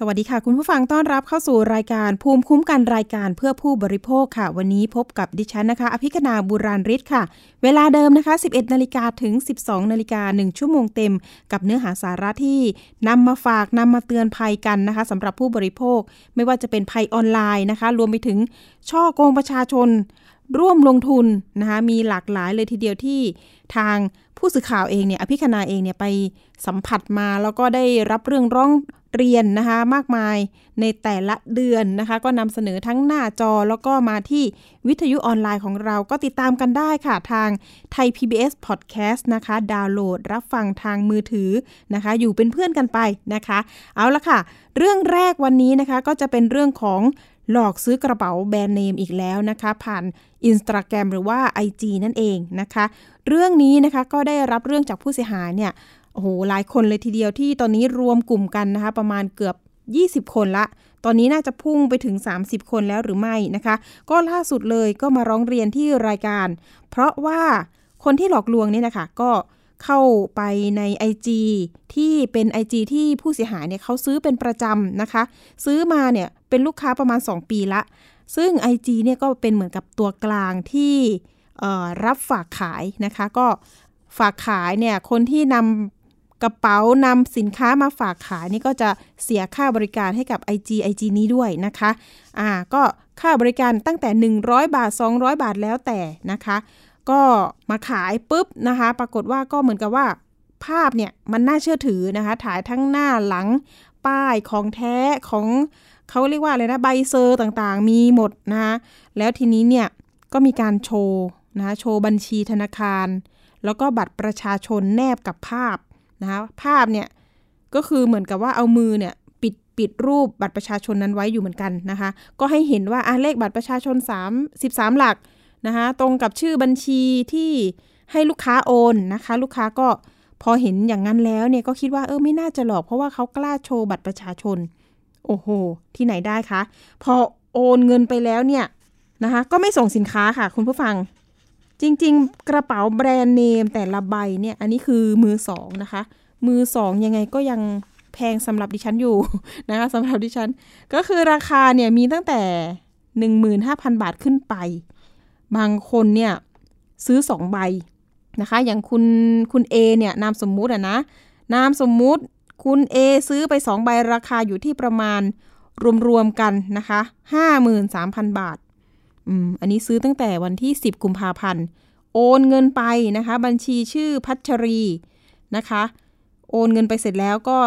สวัสดีค่ะ คุณผู้ฟังต้อนรับเข้าสู่รายการภูมิคุ้มกันรายการเพื่อผู้บริโภคค่ะ วันนี้พบกับดิฉันนะคะ อภิคณาบุราริศค่ะ เวลาเดิมนะคะ 11นาฬิกาถึง 12นาฬิกา1ชั่วโมงเต็ม กับเนื้อหาสาระที่นำมาฝากนำมาเตือนภัยกันนะคะสำหรับผู้บริโภค ไม่ว่าจะเป็นภัยออนไลน์นะคะ รวมไปถึงช่อโกงประชาชน ร่วมลงทุนนะคะมีหลากหลายเลยทีเดียวที่ทางผู้สื่อข่าวเองเนี่ยอภิคณาเองเนี่ยไปสัมผัสมาแล้วก็ได้รับเรื่องร้อง เรียนนะคะมากมายในแต่ละเดือนนะคะ ก็นำเสนอทั้งหน้าจอแล้วก็มาที่วิทยุออนไลน์ของเราก็ติดตามกันได้ค่ะทางไทย PBS Podcast นะคะ ดาวน์โหลดรับฟังทางมือถือนะคะ อยู่เป็นเพื่อนกันไปนะคะ เอาละค่ะ เรื่องแรกวันนี้นะคะก็จะเป็นเรื่องของหลอกซื้อกระเป๋าแบรนด์เนมอีกแล้วนะคะ ผ่าน i n s t a g r รมหรือว่า IG นั่นเองนะคะ เรื่องนี้นะคะก็ได้รับเรื่องจากผู้เสียหายเนี่ย โอ้โหหลายคนเลยทีเดียวที่ตอนนี้รวมกลุ่มกันนะคะ ประมาณเกือบ 20 คนละ ตอนนี้น่าจะพุ่งไปถึง 30 คนแล้วหรือไม่นะคะ ก็ล่าสุดเลยก็มาร้องเรียนที่รายการ เพราะว่าคนที่หลอกลวงเนี่ยนะคะก็เข้าไปใน IG ที่เป็น IG ที่ผู้เสียหายเนี่ยเขาซื้อเป็นประจำนะคะ ซื้อมาเนี่ยเป็นลูกค้าประมาณ 2 ปีละ ซึ่ง IG เนี่ยก็เป็นเหมือนกับตัวกลางที่รับฝากขายนะคะ ก็ฝากขายเนี่ยคนที่นำ กระเป๋านำสินค้ามาฝากขายนี่ก็จะเสียค่าบริการให้กับ IG IG นี้ด้วยนะคะอ่าก็ค่าบริการตั้งแต่ 100 บาท 200 บาทแล้วแต่นะคะ ก็มาขายปุ๊บนะคะ ปรากฏว่าก็เหมือนกับว่าภาพเนี่ยมันน่าเชื่อถือนะคะ ถ่ายทั้งหน้าหลังป้ายของแท้ของเขาเรียกว่าอะไรนะใบเซอร์ต่างๆ มีหมดนะคะแล้วทีนี้เนี่ยก็มีการโชว์นะคะโชว์บัญชีธนาคาร แล้วก็บัตรประชาชนแนบกับภาพ นะคะภาพเนี่ยก็คือเหมือนกับว่าเอามือเนี่ยปิดปิดรูปบัตรประชาชนนั้นไว้อยู่เหมือนกันนะคะ ก็ให้เห็นว่าอะเลขบัตรประชาชน 3 13 หลักนะคะตรงกับชื่อบัญชีที่ให้ลูกค้าโอนนะคะ ลูกค้าก็พอเห็นอย่างนั้นแล้วเนี่ยก็คิดว่าเออไม่น่าจะหลอกเพราะว่าเขากล้าโชว์บัตรประชาชน โอ้โห ที่ไหนได้คะ พอโอนเงินไปแล้วเนี่ยนะคะ ก็ไม่ส่งสินค้าค่ะ คุณผู้ฟัง จริง ๆ กระเป๋าแบรนด์เนมแต่ละใบเนี่ย อันนี้คือมือสองนะคะ มือสองยังไงก็ยังแพงสำหรับดิฉันอยู่นะคะสำหรับดิฉัน ก็คือราคาเนี่ยมีตั้งแต่ 15,000 บาทขึ้นไป บางคนเนี่ยซื้อสองใบนะคะ อย่างคุณคุณเอเนี่ยนามสมมุติอะนะนามสมมุติคุณเอซื้อไปสองใบราคาอยู่ที่ประมาณรวมๆกันนะคะห้าหมื่นสามพันบาท อืมอันนี้ซื้อตั้งแต่วันที่สิบกุมภาพันธ์ โอนเงินไปนะคะ บัญชีชื่อพัชรีนะคะ โอนเงินไปเสร็จแล้วก็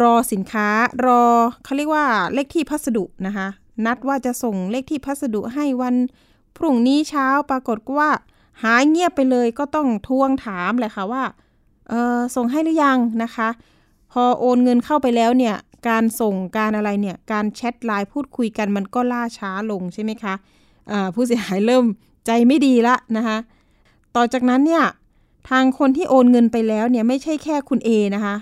รอสินค้ารอเขาเรียกว่าเลขที่พัสดุนะคะ นัดว่าจะส่งเลขที่พัสดุให้วันพรุ่งนี้เช้าปรากฏว่าหายเงียบไปเลยก็ต้องทวงถามแหละค่ะว่าเออส่งให้หรือยังนะคะ พอโอนเงินเข้าไปแล้วเนี่ย การส่งการอะไรเนี่ย การแชทไลน์พูดคุยกันมันก็ล่าช้าลงใช่ไหมคะ ผู้เสียหายเริ่มใจไม่ดีละนะคะต่อจากนั้นเนี่ยทางคนที่โอนเงินไปแล้วเนี่ยไม่ใช่แค่คุณเอนะคะ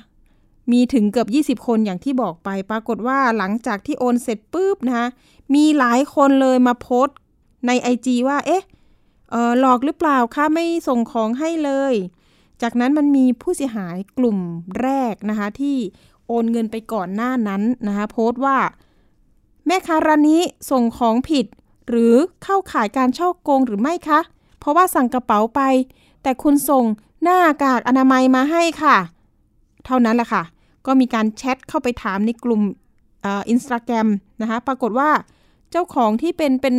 มีถึงเกือบ 20 คนอย่างที่บอกไป ปรากฏว่าหลังจากที่โอนเสร็จปุ๊บนะคะมีหลายคนเลยมาโพสต์ใน IG ว่า เอ๊ะออหลอกหรือเปล่าคะไม่ส่งของให้เลย จากนั้นมันมีผู้เสียหายกลุ่มแรกนะคะที่โอนเงินไปก่อนหน้านั้นนะคะโพสต์ว่า แม่ค้าร้านนี้ส่งของผิด หรือเข้าขายการช่อโกงหรือไม่คะ เพราะว่าสั่งกระเป๋าไป แต่คุณส่งหน้ากากอนามัยมาให้ค่ะ เท่านั้นแหละค่ะ ก็มีการแชทเข้าไปถามในกลุ่มอินสตาแกรมนะคะปรากฏว่าเจ้าของที่เป็นเป็น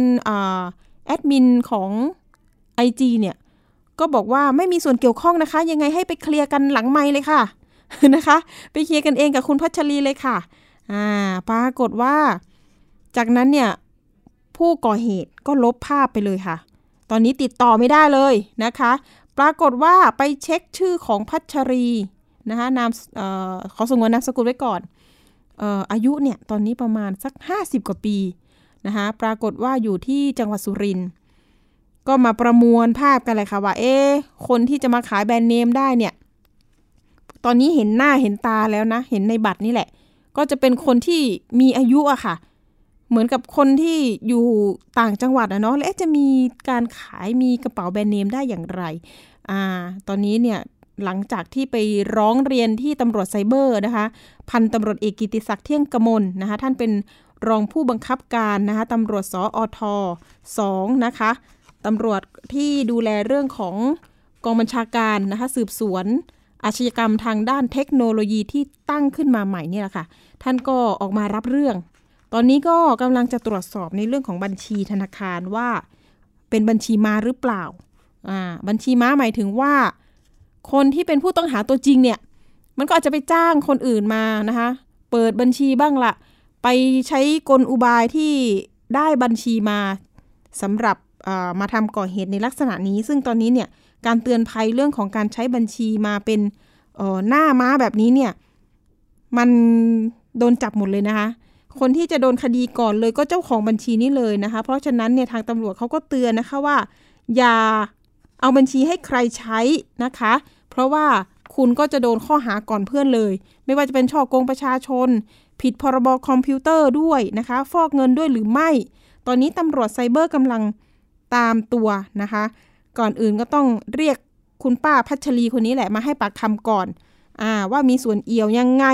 แอดมินของ IG เนี่ยก็บอกว่าไม่มีส่วนเกี่ยวข้องนะคะ ยังไงให้ไปเคลียร์กันหลังไม้เลยค่ะนะคะ ไปเคลียร์กันเองกับคุณพัชรีเลยค่ะอ่าปรากฏว่า จากนั้นเนี่ย ผู้ก่อเหตุก็ลบภาพไปเลยค่ะ ตอนนี้ติดต่อไม่ได้เลยนะคะ ปรากฏว่าไปเช็คชื่อของพัชรีนะคะนามออขอสงวนนามสกุลไว้ก่อนอออายุเนี่ยตอนนี้ประมาณสัก 50 กว่าปีนะคะปรากฏว่าอยู่ที่จังหวัดสุรินทร์ก็มาประมวลภาพกันเลยค่ะว่าเอ๊คนที่จะมาขายแบรนด์เนมได้เนี่ย ตอนนี้เห็นหน้าเห็นตาแล้วนะ เห็นในบัตรนี่แหละ ก็จะเป็นคนที่มีอายุอะค่ะ เหมือนกับคนที่อยู่ต่างจังหวัดนะเนาะและจะมีการขายมีกระเป๋าแบรนด์เนมได้อย่างไรอ่าตอนนี้เนี่ยหลังจากที่ไปร้องเรียนที่ตำรวจไซเบอร์นะคะ พันตำรวจเอกกิติศักดิ์เที่ยงกมลนะคะ ท่านเป็นรองผู้บังคับการนะคะตำรวจสออทสองนะคะตำรวจที่ดูแลเรื่องของกองบัญชาการนะคะสืบสวน อาชญากรรมทางด้านเทคโนโลยีที่ตั้งขึ้นมาใหม่นี่แหละค่ะ ท่านก็ออกมารับเรื่อง ตอนนี้ก็กำลังจะตรวจสอบในเรื่องของบัญชีธนาคารว่าเป็นบัญชีม้าหรือเปล่าอ่าบัญชีม้าหมายถึงว่า คนที่เป็นผู้ต้องหาตัวจริงเนี่ย มันก็อาจจะไปจ้างคนอื่นมานะคะ เปิดบัญชีบ้างละไปใช้กลอุบายที่ได้บัญชีมาสำหรับมาทำก่อเหตุในลักษณะนี้ ซึ่งตอนนี้เนี่ยการเตือนภัยเรื่องของการใช้บัญชีมาเป็นหน้าม้าแบบนี้เนี่ย มันโดนจับหมดเลยนะคะ คนที่จะโดนคดีก่อนเลยก็เจ้าของบัญชีนี้เลยนะคะ เพราะฉะนั้นเนี่ยทางตำรวจเขาก็เตือนนะคะว่า อย่าเอาบัญชีให้ใครใช้นะคะ เพราะว่าคุณก็จะโดนข้อหาก่อนเพื่อนเลย ไม่ว่าจะเป็นช่อโกงประชาชน ผิดพรบคอมพิวเตอร์ด้วยนะคะ ฟอกเงินด้วยหรือไม่ ตอนนี้ตำรวจไซเบอร์กำลังตามตัวนะคะ ก่อนอื่นก็ต้องเรียกคุณป้าพัชรีคนนี้แหละมาให้ปากคำก่อนอ่าว่ามีส่วนเอี่ยวยังไง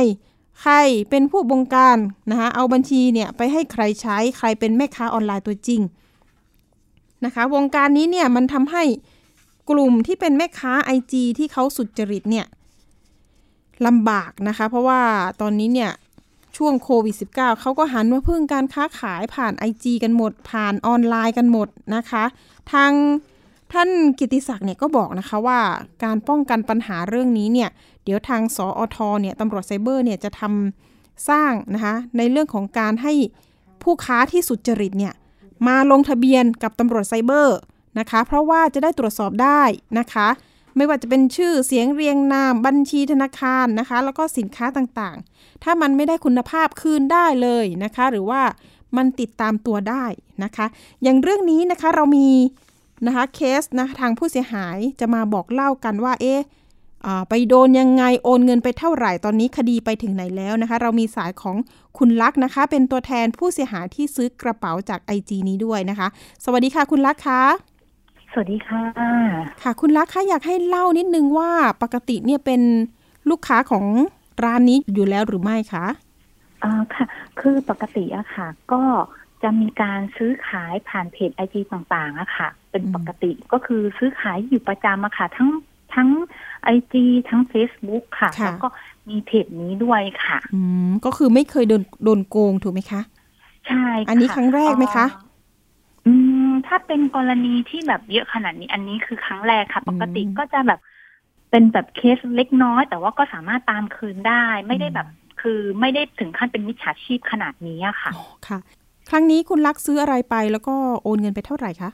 ใครเป็นผู้บงการนะคะเอาบัญชีเนี่ยไปให้ใครใช้ใครเป็นแม่ค้าออนไลน์ตัวจริงนะคะวงการนี้เนี่ยมันทำให้กลุ่มที่เป็นแม่ค้าไอจีที่เขาสุจริตเนี่ยลำบากนะคะ เพราะว่าตอนนี้เนี่ยช่วงโควิด -19 เขาก็หันมาพึ่งการค้าขายผ่าน IG กันหมด ผ่านออนไลน์กันหมดนะคะ ทาง ท่านกิติศักดิ์เนี่ยก็บอกนะคะว่าการป้องกันปัญหาเรื่องนี้เนี่ยเดี๋ยวทางสออทเนี่ยตำรวจไซเบอร์เนี่ยจะทำสร้างนะคะในเรื่องของการให้ผู้ค้าที่สุจริตเนี่ยมาลงทะเบียนกับตำรวจไซเบอร์นะคะ เพราะว่าจะได้ตรวจสอบได้นะคะ ไม่ว่าจะเป็นชื่อเสียงเรียงนามบัญชีธนาคารนะคะ แล้วก็สินค้าต่างๆ ถ้ามันไม่ได้คุณภาพคืนได้เลยนะคะ หรือว่ามันติดตามตัวได้นะคะ อย่างเรื่องนี้นะคะเรามี นะคะเคสนะทางผู้เสียหายจะมาบอกเล่ากันว่าเอ๊ะไปโดนยังไงโอนเงินไปเท่าไหร่ตอนนี้คดีไปถึงไหนแล้วนะคะ เรามีสายของคุณลักษณ์นะคะ เป็นตัวแทนผู้เสียหายที่ซื้อกระเป๋าจาก IG นี้ด้วยนะคะ สวัสดีค่ะคุณลักษณ์คะสวัสดีค่ะ ค่ะคุณลักษ์คะอยากให้เล่านิดนึงว่าปกติเนี่ยเป็นลูกค้าของร้านนี้อยู่แล้วหรือไม่คะอ่าค่ะ คือปกติอะค่ะ ก็ จะมีการซื้อขายผ่านเพจไอจีต่างๆอะค่ะ เป็นปกติก็คือซื้อขายอยู่ประจำอะค่ะ ทั้งทั้งไอจีทั้ง Facebook ค่ะ แล้วก็มีเพจนี้ด้วยค่ะ อืมก็คือไม่เคยโดนโดนโกงถูกไหมคะ ใช่อันนี้ครั้งแรกไหมคะอืมถ้าเป็นกรณีที่แบบเยอะขนาดนี้อันนี้คือครั้งแรกค่ะ ปกติก็จะแบบเป็นแบบเคสเล็กน้อย แต่ว่าก็สามารถตามคืนได้ ไม่ได้แบบ คือไม่ได้ถึงขั้นเป็นมิจฉาชีพขนาดนี้อะค่ะค่ะ ครั้งนี้คุณลักซื้ออะไรไปแล้วก็โอนเงินไปเท่าไหร่คะ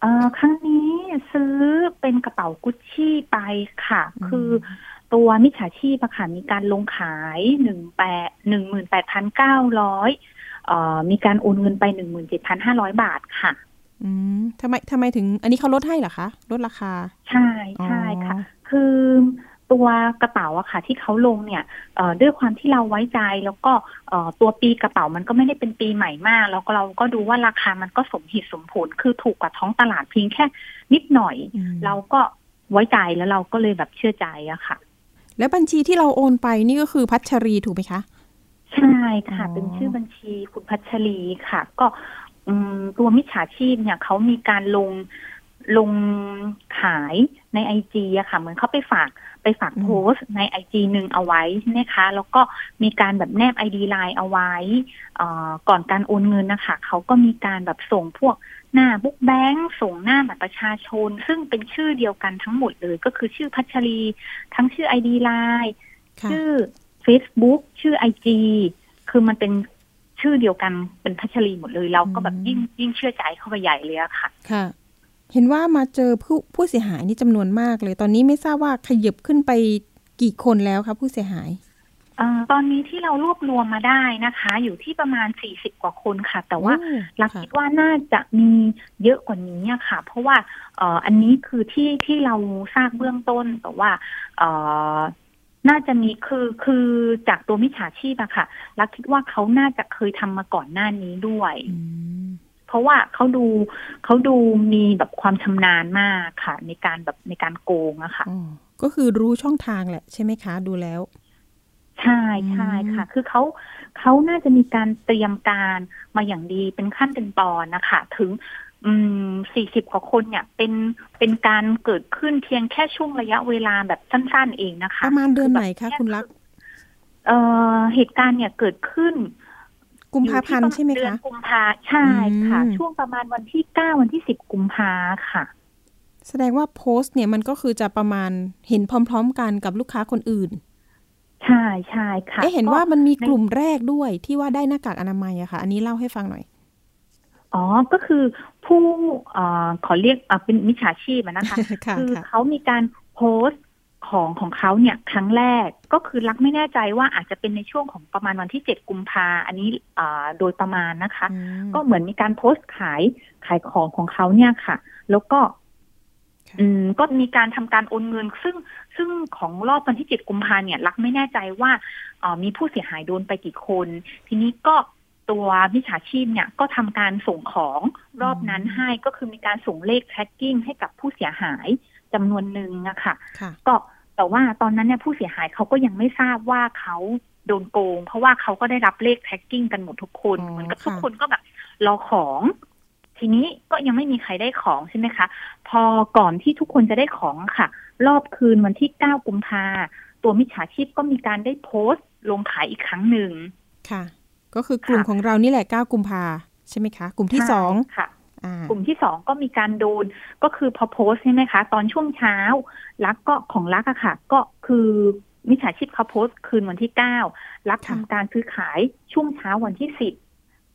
เอ่อครั้งนี้ซื้อเป็นกระเป๋ากุชชี่ไปค่ะ คือตัวมิจฉาชีพอะค่ะมีการลงขายหนึ่งแปดหนึ่งหมื่นแปดพันเก้าร้อยมีการโอนเงินไปหนึ่งหมื่นเจ็ดพันห้าร้อยบาทค่ะ อืมทำไมทำไมถึง อันนี้เขาลดให้เหรอคะ ลดราคา ใช่ใช่ค่ะ คือ ตัวกระเป๋าอะค่ะ ที่เขาลงเนี่ยด้วยความที่เราไว้ใจแล้วก็ตัวปีกระเป๋ามันก็ไม่ได้เป็นปีใหม่มาก แล้วก็เราก็ดูว่าราคามันก็สมเหตุสมผลคือถูกกว่าท้องตลาดเพียงแค่นิดหน่อย เราก็ไว้ใจแล้วเราก็เลยแบบเชื่อใจอะค่ะ แล้วบัญชีที่เราโอนไปนี่ก็คือพัชรีถูกไหมคะใช่ค่ะ เป็นชื่อบัญชีคุณพัชรีค่ะ ก็ตัวมิจฉาชีพเนี่ยเขามีการลงลงขายในไอจีอะค่ะ เหมือนเขาไปฝาก ไปฝากโพสในไอจีหนึ่งเอาไว้นะคะแล้วก็มีการแบบแนบไอดีไลน์เอาไว้ก่อนการโอนเงินนะคะเขาก็มีการแบบส่งพวกหน้าบุ๊กแบงค์ส่งหน้าบัตรประชาชน ซึ่งเป็นชื่อเดียวกันทั้งหมดเลย ก็คือชื่อพัชรี ทั้งชื่อไอดีไลน์ชื่อ Facebook ชื่อไอจีคือมันเป็นชื่อเดียวกันเป็นพัชรีหมดเลย เราก็แบบยิ่งยิ่งเชื่อใจเข้าไปใหญ่เลยอะค่ะ ค่ะ เห็นว่ามาเจอผู้ผู้เสียหายนี่จำนวนมากเลย ตอนนี้ไม่ทราบว่าขยับขึ้นไปกี่คนแล้วคะผู้เสียหายอตอนนี้ที่เรารวบรวมมาได้นะคะ อยู่ที่ประมาณสี่สิบกว่าคนค่ะ แต่ว่าเราคิดว่าน่าจะมีเยอะกว่านี้ค่ะ เพราะว่าออันนี้คือที่ที่เราทราบเบื้องต้นแต่ว่าน่าจะมีคือคือจากตัวมิจฉาชีพอะค่ะลักคิดว่าเขาน่าจะเคยทำมาก่อนหน้านี้ด้วยอืม เพราะว่าเขาดูเขาดูมีแบบความชำนาญมากค่ะ ในการแบบในการโกงอะค่ะอ๋อก็คือรู้ช่องทางแหละใช่ไหมคะ ดูแล้ว ใช่ใช่ค่ะ คือเขาเขาน่าจะมีการเตรียมการมาอย่างดีเป็นขั้นเป็นตอนนะคะ ถึงอืมสี่สิบกว่าคนเนี่ย เป็นเป็นการเกิดขึ้นเพียงแค่ช่วงระยะเวลาแบบสั้น ๆ เองนะคะ ประมาณเดือนไหนแบคะบคุณลักษณ์เอ่อเหตุการณ์เนี่ยเกิดขึ้น กุมภาพันธ์ใช่ไหมเดือนคะกุมภาใช่ค่ะอืมช่วงประมาณวันที่เก้าวันที่สิบกุมภาค่ะ แสดงว่าโพสต์เนี่ยมันก็คือจะประมาณเห็นพร้อม ๆ กันกับลูกค้าคนอื่น ใช่ใช่ค่ะเอ๊ะเห็นก็ว่ามันมีในกลุ่มแรกด้วยที่ว่าได้หน้ากากอนามัยอะค่ะ อันนี้เล่าให้ฟังหน่อยอ๋อ ก็คือผู้เอ่อขอเรียกอะเป็นมิจฉาชีพอะนะคะค่ะคือค่ะเขามีการโพสต์ ของของเขาเนี่ยครั้งแรกก็คือรักไม่แน่ใจว่าอาจจะเป็นในช่วงของประมาณวันที่เจ็ดกุมภาอันนี้อ่าโดยประมาณนะคะอืมก็เหมือนมีการโพสต์ขายขายของของเขาเนี่ยค่ะ แล้วก็ค่ะอืมก็มีการทำการโอนเงิน ซึ่งซึ่งของรอบวันที่เจ็ดกุมภาเนี่ยรักไม่แน่ใจว่าเอ่อมีผู้เสียหายโดนไปกี่คน ทีนี้ก็ตัวมิจฉาชีพเนี่ยก็ทำการส่งของรอบนั้นให้ก็คือมีการส่งเลข tracking ให้กับผู้เสียหาย จำนวนหนึ่งอะค่ะค่ะ ก็แต่ว่าตอนนั้นเนี่ยผู้เสียหายเขาก็ยังไม่ทราบว่าเขาโดนโกง เพราะว่าเขาก็ได้รับเลข tracking กันหมดทุกคนอ๋อเหมือนกับค่ะทุกคนก็แบบรอของ ทีนี้ก็ยังไม่มีใครได้ของใช่ไหมคะ พอก่อนที่ทุกคนจะได้ของอะค่ะ รอบคืนวันที่เก้ากุมภาตัวมิจฉาชีพก็มีการได้โพสต์ ลงขายอีกครั้งหนึ่งค่ะ ก็คือกลุ่มค่ะของเรานี่แหละ9กุมภาใช่ไหมคะ กลุ่มที่ใช่สองค่ะอ่า กลุ่มที่สองก็มีการโดนก็คือพอโพสต์ใช่ไหมคะ ตอนช่วงเช้าลักก็ของลักอะค่ะ ก็คือมิจฉาชีพเขาโพสต์คืนวันที่เก้าลักทำการซื้อขายช่วงเช้าวันที่สิบ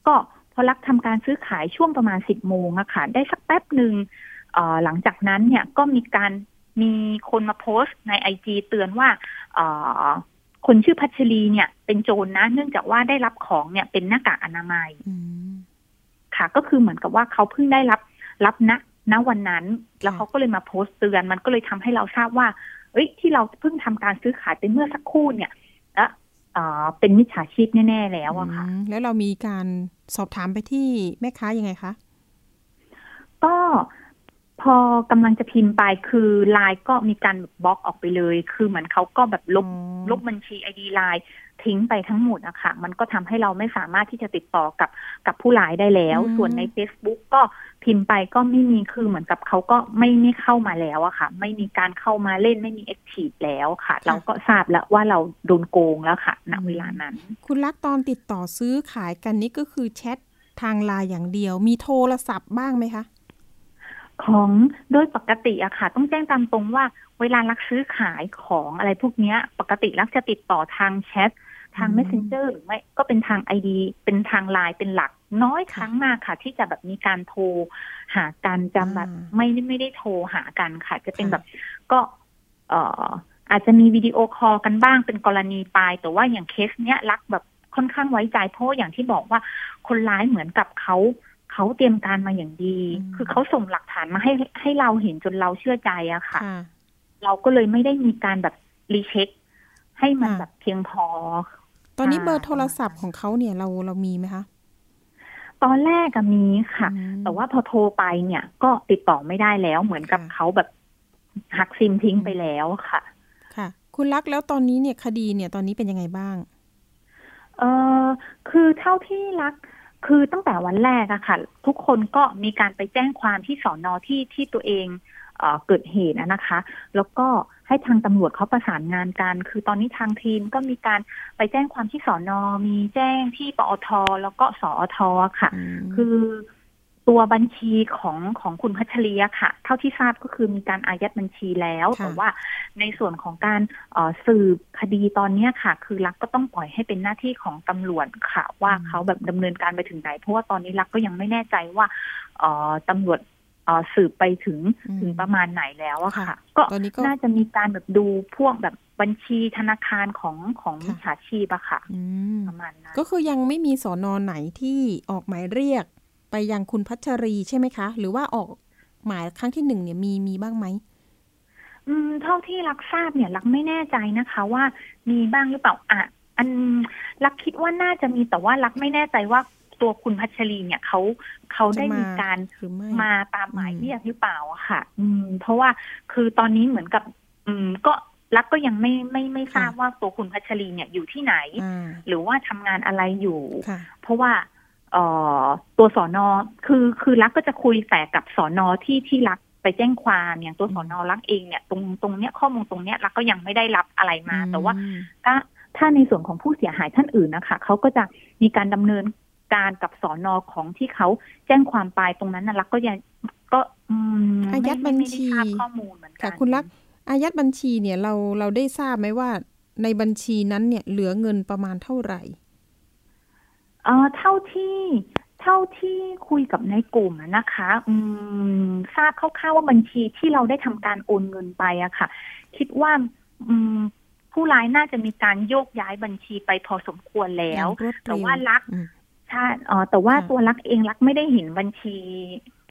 ก็พอลักทำการซื้อขายช่วงประมาณสิบโมงอะค่ะ ได้สักแป๊บหนึ่งเอ่อหลังจากนั้นเนี่ยก็มีการมีคนมาโพสต์ในไอจีเตือนว่าเอ่อคนชื่อพัชรีเนี่ย เป็นโจรนะ เนื่องจากว่าได้รับของเนี่ยเป็นหน้ากากอนามัยอืม ค่ะ ก็คือเหมือนกับว่าเขาเพิ่งได้รับรับณณวันนั้น แล้วเขาก็เลยมาโพสต์เตือน มันก็เลยทำให้เราทราบว่า เอ้ย ที่เราเพิ่งทำการซื้อขายไปเมื่อสักครู่เนี่ยและอ่าเป็นมิจฉาชีพแน่ ๆ แล้วอะค่ะอืมแล้วเรามีการสอบถามไปที่แม่ค้ายังไงคะ ก็พอกำลังจะพิมพ์ไปคือไลน์ก็มีการบล็อกออกไปเลย คือเหมือนเขาก็แบบลบอ๋อลบบัญชีไอดีไลน์ ทิ้งไปทั้งหมดอะค่ะ มันก็ทำให้เราไม่สามารถที่จะติดต่อกับกับผู้ร้ายได้แล้ว ส่วนใน Facebook ก็พิมพ์ไปก็ไม่มีคือเหมือนกับเขาก็ไม่ไม่เข้ามาแล้วอะค่ะ ไม่มีการเข้ามาเล่นไม่มี active แล้วค่ะ เราก็ทราบแล้วว่าเราโดนโกงแล้วค่ะณเวลานั้น คุณลักษณ์ตอนติดต่อซื้อขายกันนี่ก็คือแชททางไลน์อย่างเดียว มีโทรศัพท์บ้างไหมคะ ของโดยปกติอะค่ะ ต้องแจ้งตามตรงว่าเวลารักซื้อขายของอะไรพวกเนี้ยปกติรักจะติดต่อทางแชททางอืม messenger หรือไม่ก็เป็นทางไอดีเป็นทางไลน์เป็นหลัก น้อยครั้งมากค่ะ ที่จะแบบมีการโทรหากันจำแบบอ่าไม่ไม่ได้โทรหากันค่ะ จะเป็นค่ะแบบก็ เอ่อ อาจจะมีวิดีโอคอลกันบ้างเป็นกรณีไปแต่ว่าอย่างเคสเนี้ยรักแบบค่อนข้างไว้ใจเพราะอย่างที่บอกว่าคนร้ายเหมือนกับเขา เขาเตรียมการมาอย่างดีอืมคือเขาส่งหลักฐานมาให้ให้เราเห็นจนเราเชื่อใจอะค่ะค่ะเราก็เลยไม่ได้มีการแบบ recheck ให้มันค่ะแบบเพียงพอ ตอนนี้ค่ะเบอร์โทรศัพท์ของเขาเนี่ยเราเรามีไหมคะตอนแรกอะมีค่ะอืมแต่ว่าพอโทรไปเนี่ย ก็ติดต่อไม่ได้แล้ว เหมือนกับค่ะเขาแบบหักซิมทิ้งอืมไปแล้วค่ะ ค่ะ คุณลักษณ์แล้วตอนนี้เนี่ยคดีเนี่ยตอนนี้เป็นยังไงบ้าง เออคือเท่าที่รัก คือตั้งแต่วันแรกอะค่ะ ทุกคนก็มีการไปแจ้งความที่สอนอที่ที่ตัวเองเออเกิดเหตุอะนะคะ แล้วก็ให้ทางตำรวจเขาประสานงานกัน คือตอนนี้ทางทีมก็มีการไปแจ้งความที่สอนอมีแจ้งที่ปอทแล้วก็สอทค่ะอืมคือ ตัวบัญชีของของคุณพัชรีอะค่ะ เท่าที่ทราบก็คือมีการอายัดบัญชีแล้วค่ะแต่ว่าในส่วนของการเอ่อสืบคดีตอนเนี้ยค่ะ คือรักก็ต้องปล่อยให้เป็นหน้าที่ของตำรวจค่ะ ว่าเขาแบบดำเนินการไปถึงไหน เพราะว่าตอนนี้รักก็ยังไม่แน่ใจว่าเอ่อตำรวจเอ่อสืบไปถึงอืมถึงประมาณไหนแล้วอะค่ะค่ะก็ตอนนี้ก็น่าจะมีการแบบดูพวกแบบบัญชีธนาคารของของค่ะมิจฉาชีพอะค่ะอืมประมาณนั้นก็คือยังไม่มีสอนอไหนที่ออกหมายเรียก ไปยังคุณพัชรีใช่ไหมคะ หรือว่าออกหมายครั้งที่หนึ่งเนี่ยมีมีบ้างไหมอืมเท่าที่รักทราบเนี่ย รักไม่แน่ใจนะคะ ว่ามีบ้างหรือเปล่าอะอันรักคิดว่าน่าจะมีแต่ว่ารักไม่แน่ใจว่าตัวคุณพัชรีเนี่ยเขาเขาได้มีการหรือไม่มาตามหมายอืมเรียกหรือเปล่าอะค่ะ อืม เพราะว่าคือตอนนี้เหมือนกับ อืม ก็รักก็ยังไม่ไม่ไม่ทราบว่าตัวคุณพัชรีเนี่ยอยู่ที่ไหนอ่าหรือว่าทำงานอะไรอยู่ค่ะเพราะว่าเอ่อ ตัวสอนอคือคือรักก็จะคุยแต่กับสอนอที่ที่รักไปแจ้งความอย่างตัวสอนอรักเองเนี่ยตรงตรงเนี้ยข้อมูลตรงเนี้ยรักก็ยังไม่ได้รับอะไรมา แต่ว่าอืมถ้าถ้าในส่วนของผู้เสียหายท่านอื่นนะคะเขาก็จะมีการดำเนินการกับสอนอของที่เขาแจ้งความไปตรงนั้นนะรักก็ยังก็อืมอายัดบัญชีไม่ได้ทราบข้อมูลเหมือนกัค่ะคุณลักษณ์อายัดบัญชีเนี่ยเราเราได้ทราบไหมว่าในบัญชีนั้นเนี่ยเหลือเงินประมาณเท่าไหร่ เอ่อเท่าที่เท่าที่คุยกับในกลุ่มอะนะคะ อืมทราบคร่าวๆว่าบัญชีที่เราได้ทำการโอนเงินไปอะค่ะ คิดว่า อืมผู้ร้ายน่าจะมีการโยกย้ายบัญชีไปพอสมควรแล้วอย่างรวดเร็แต่ว่ารักอืมใช่เอ่อแต่ว่าค่ะตัวรักเองรักไม่ได้เห็นบัญชี